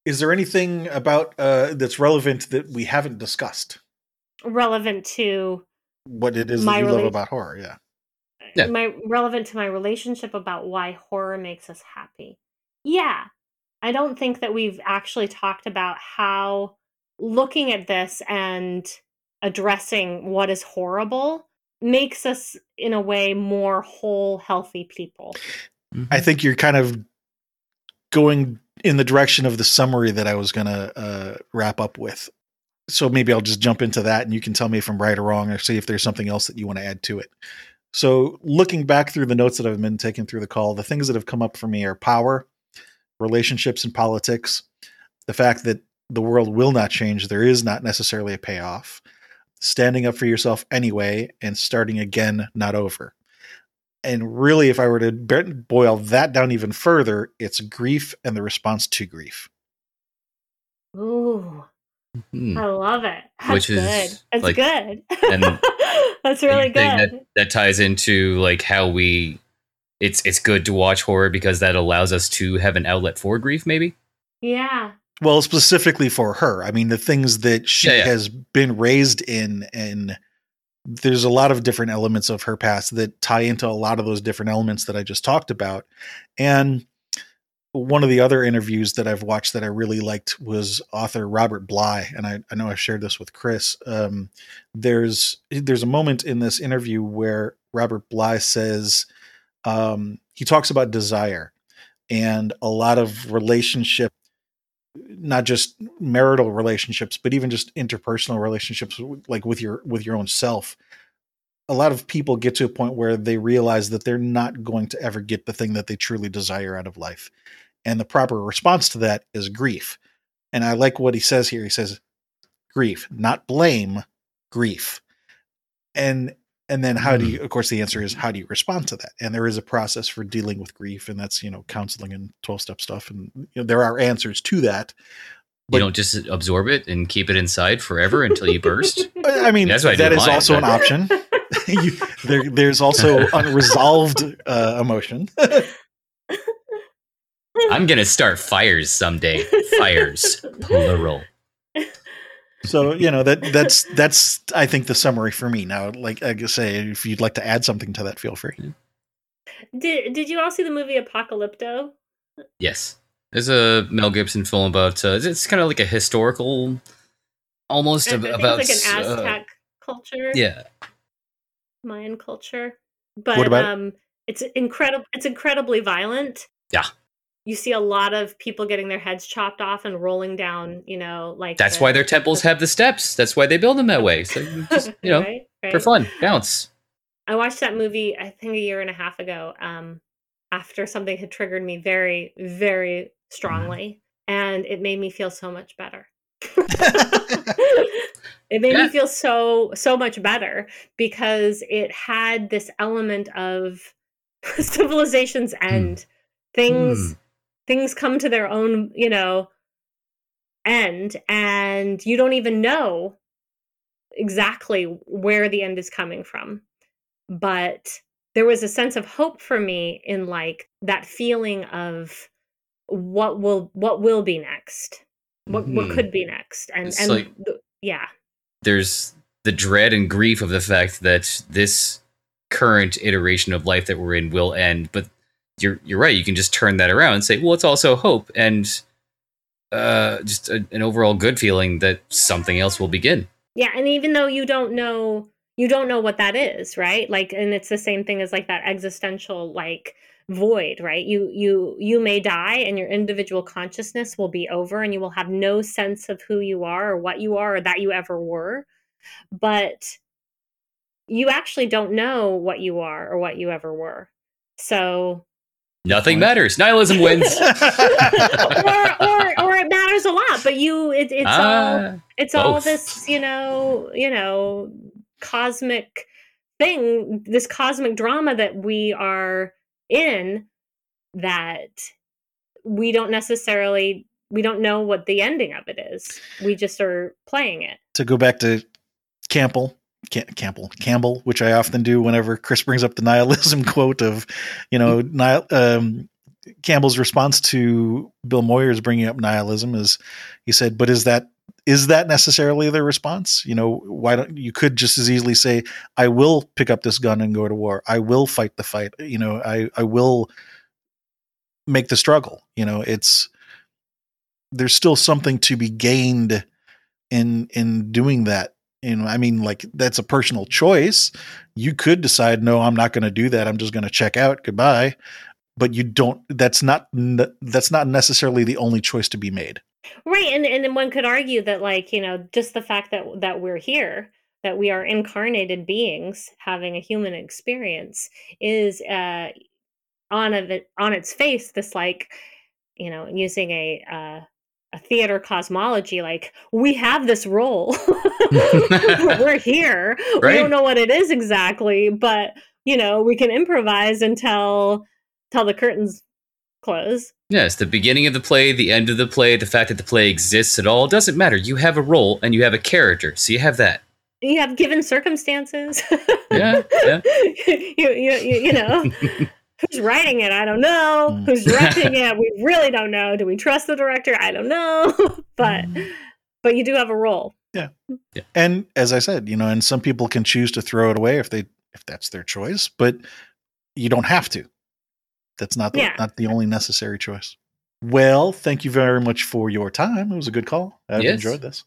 Is there anything about uh, that's relevant that we haven't discussed? Relevant to What it is that you love about horror? Yeah. Yeah. my relevant to my relationship about why horror makes us happy. Yeah. I don't think that we've actually talked about how looking at this and addressing what is horrible makes us in a way more whole healthy people. I think you're kind of going in the direction of the summary that I was going to uh, wrap up with. So maybe I'll just jump into that and you can tell me if I'm right or wrong or see if there's something else that you want to add to it. So, looking back through the notes that I've been taking through the call, the things that have come up for me are power, relationships, and politics. The fact that the world will not change, there is not necessarily a payoff. Standing up for yourself anyway and starting again, not over. And really, if I were to boil that down even further, it's grief and the response to grief. Ooh, Hmm. I love it. That's Which is, good. That's like- good. and *laughs* That's really think good. That, that ties into like how we. It's it's good to watch horror because that allows us to have an outlet for grief. Maybe. Yeah. Well, specifically for her. I mean, the things that she Yeah, yeah. has been raised in, and there's a lot of different elements of her past that tie into a lot of those different elements that I just talked about. And one of the other interviews that I've watched that I really liked was author Robert Bly, and I, I know I shared this with Chris. Um, there's there's a moment in this interview where Robert Bly says um, he talks about desire and a lot of relationship not just marital relationships but even just interpersonal relationships like with your with your own self. A lot of people get to a point where they realize that they're not going to ever get the thing that they truly desire out of life. And the proper response to that is grief. And i like what he says here. He says grief not blame grief. And and then how do you of course the answer is how do you respond to that and there is a process for dealing with grief and that's you know counseling and 12 step stuff and you know, there are answers to that you don't just absorb it and keep it inside forever until you burst. *laughs* I mean That's what I that is also an option *laughs* *laughs* you, there, there's also unresolved uh, emotion I'm gonna start fires someday. Fires, plural. So you know that that's that's i think the summary for me now like i say if you'd like to add something to that feel free Did Did you all see the movie Apocalypto? Yes, there's a Mel Gibson film about. Uh, it's kind of like a historical, almost I ab- think about. it's like an uh, Aztec culture, yeah, Mayan culture. But What about it? um, it's incredible. It's incredibly violent. Yeah. You see a lot of people getting their heads chopped off and rolling down. You know, like that's the- why their temples have the steps. That's why they build them that way. So *laughs* you just you know, right, for fun, bounce. I watched that movie, I think a year and a half ago, um, after something had triggered me very, very strongly. And it made me feel so much better. *laughs* *laughs* it made Yeah. me feel so, so much better because it had this element of civilization's end. Things Hmm. Things come to their own, you know, end, and you don't even know exactly where the end is coming from. But there was a sense of hope for me in like that feeling of what will what will be next what what Mhm. could be next and It's and like- the- yeah There's the dread and grief of the fact that this current iteration of life that we're in will end, but you're you're right. You can just turn that around and say, well, it's also hope and uh, just a, an overall good feeling that something else will begin. yeah and even though you don't know you don't know what that is right like and it's the same thing as like that existential like void right you you you may die and your individual consciousness will be over and you will have no sense of who you are or what you are or that you ever were but you actually don't know what you are or what you ever were so Nothing point. matters. Nihilism wins. *laughs* or, or or it matters a lot but you it, it's all Ah, it's all this you know you know cosmic thing this cosmic drama that we are in that we don't necessarily we don't know what the ending of it is we just are playing it to go back to Campbell, Cam- Campbell, Campbell, which I often do whenever Chris brings up the nihilism *laughs* quote of, you know, nihil, um, Campbell's response to Bill Moyers' bringing up nihilism is, he said, "But is that is that necessarily the response? You know, why don't you could just as easily say, I will pick up this gun and go to war. I will fight the fight. You know, I I will make the struggle. You know, it's there's still something to be gained in in doing that you know i mean like that's a personal choice. You could decide no i'm not going to do that. I'm just going to check out. Goodbye. But you don't that's not that's not necessarily the only choice to be made. Right and and then one could argue that like you know just the fact that that we're here that we are incarnated beings having a human experience is uh on of it on its face this like you know using a uh a theater cosmology like we have this role *laughs* we're here we don't know what it is exactly but you know we can improvise until till the curtains close yes, the beginning of the play, the end of the play, the fact that the play exists at all doesn't matter. You have a role and you have a character, so you have that. you have given circumstances Yeah, yeah. *laughs* you, you, you, you know *laughs* Who's writing it? I don't know. Mm. *laughs* Who's directing it? We really don't know. Do we trust the director? I don't know. *laughs* but but you do have a role. Yeah. And as I said, you know, and some people can choose to throw it away if they if that's their choice, but you don't have to. That's not the, Yeah. not the only necessary choice. Well, thank you very much for your time. It was a good call. I've Yes. enjoyed this.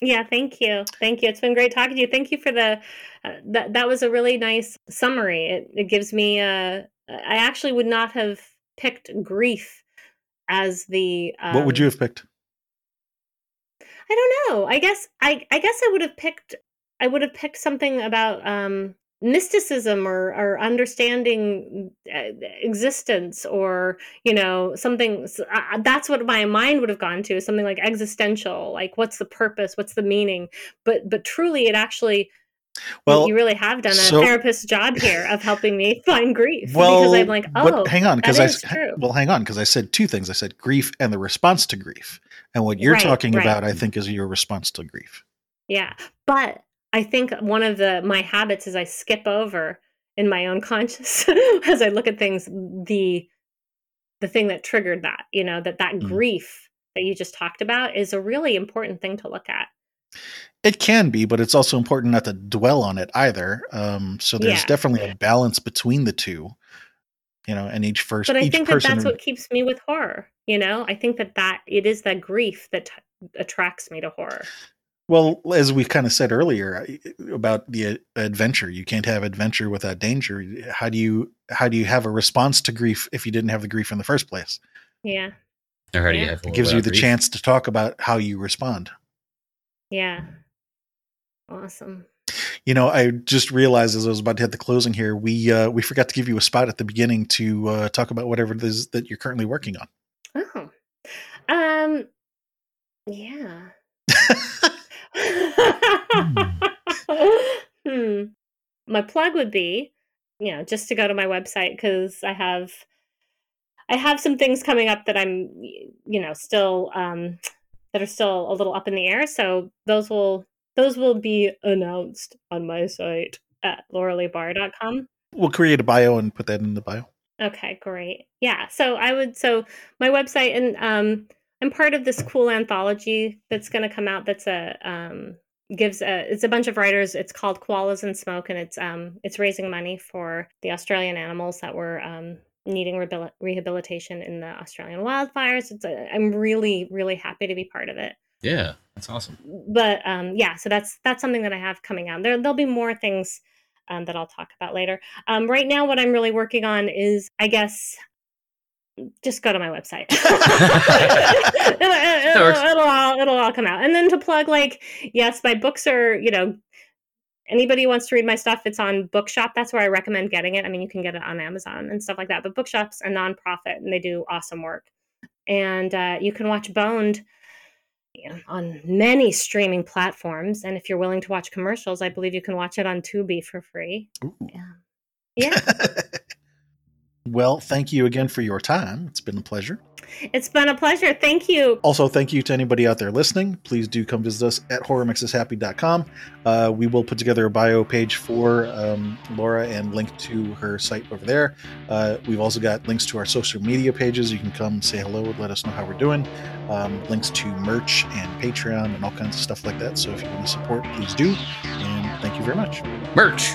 Yeah, thank you. Thank you. It's been great talking to you. Thank you for the uh, that that was a really nice summary. It it gives me uh I actually would not have picked grief as the um, what would you have picked? I don't know. I guess I I guess I would have picked I would have picked something about um mysticism or or understanding uh, existence or you know something uh, that's what my mind would have gone to something like existential like what's the purpose what's the meaning but but truly it actually Well, you really have done a so- therapist's job here of helping me *laughs* find grief well, because I'm like oh hang on, because I true. well, hang on, because I said two things. I said grief and the response to grief, and what you're Right, talking right. about, I think, is your response to grief. Yeah. But I think one of the my habits is I skip over in my own *laughs* conscious as I look at things the the thing that triggered that, you know, that that Mm. grief that you just talked about is a really important thing to look at. It can be, but it's also important not to dwell on it either. Um, so there's Yeah, definitely a balance between the two, you know, and each first, But I each think that person. that's what keeps me with horror, you know? I think that that it is that grief that t- attracts me to horror. well, as we kind of said earlier about the adventure, you can't have adventure without danger. How do you how do you have a response to grief if you didn't have the grief in the first place? Yeah. Or how do you Yeah. have It gives you the grief? chance to talk about how you respond. Yeah. Awesome. You know, I just realized as I was about to hit the closing here, we uh, we forgot to give you a spot at the beginning to uh, talk about whatever it is that you're currently working on. Oh. Um yeah. *laughs* *laughs* hmm. My plug would be, you know, just to go to my website because I have, I have some things coming up that I'm, you know, still um, that are still a little up in the air. So those will those will be announced on my site at lauraleebahr.com. we'll create a bio and put that in the bio. Okay, great. Yeah. So I would so my website and um I'm part of this cool anthology that's going to come out that's a um gives a it's a bunch of writers it's called koalas and smoke and it's um it's raising money for the australian animals that were um needing rehabil- rehabilitation in the australian wildfires it's a, i'm really really happy to be part of it Yeah, that's awesome. but um, yeah, so that's that's something that I have coming out. There there'll be more things um, that I'll talk about later. Um, right now, what I'm really working on is, I guess, just go to my website. *laughs* it'll, it'll- it'll all it'll all come out. And then to plug, like, yes, my books are you know. Anybody wants to read my stuff, it's on Bookshop. That's where I recommend getting it. I mean, you can get it on Amazon and stuff like that. But Bookshop's a nonprofit, and they do awesome work. And uh, you can watch Boned on many streaming platforms. And if you're willing to watch commercials, I believe you can watch it on Tubi for free. Ooh. Yeah. *laughs* Yeah. well, thank you again for your time. It's been a pleasure. It's been a pleasure. Thank you. Also, thank you to anybody out there listening. Please do come visit us at horrormakesushappy.com. Uh, we will put together a bio page for um, Laura and link to her site over there. Uh, we've also got links to our social media pages. You can come say hello and let us know how we're doing. Um, links to merch and Patreon and all kinds of stuff like that. So if you want to support, please do. And thank you very much. Merch.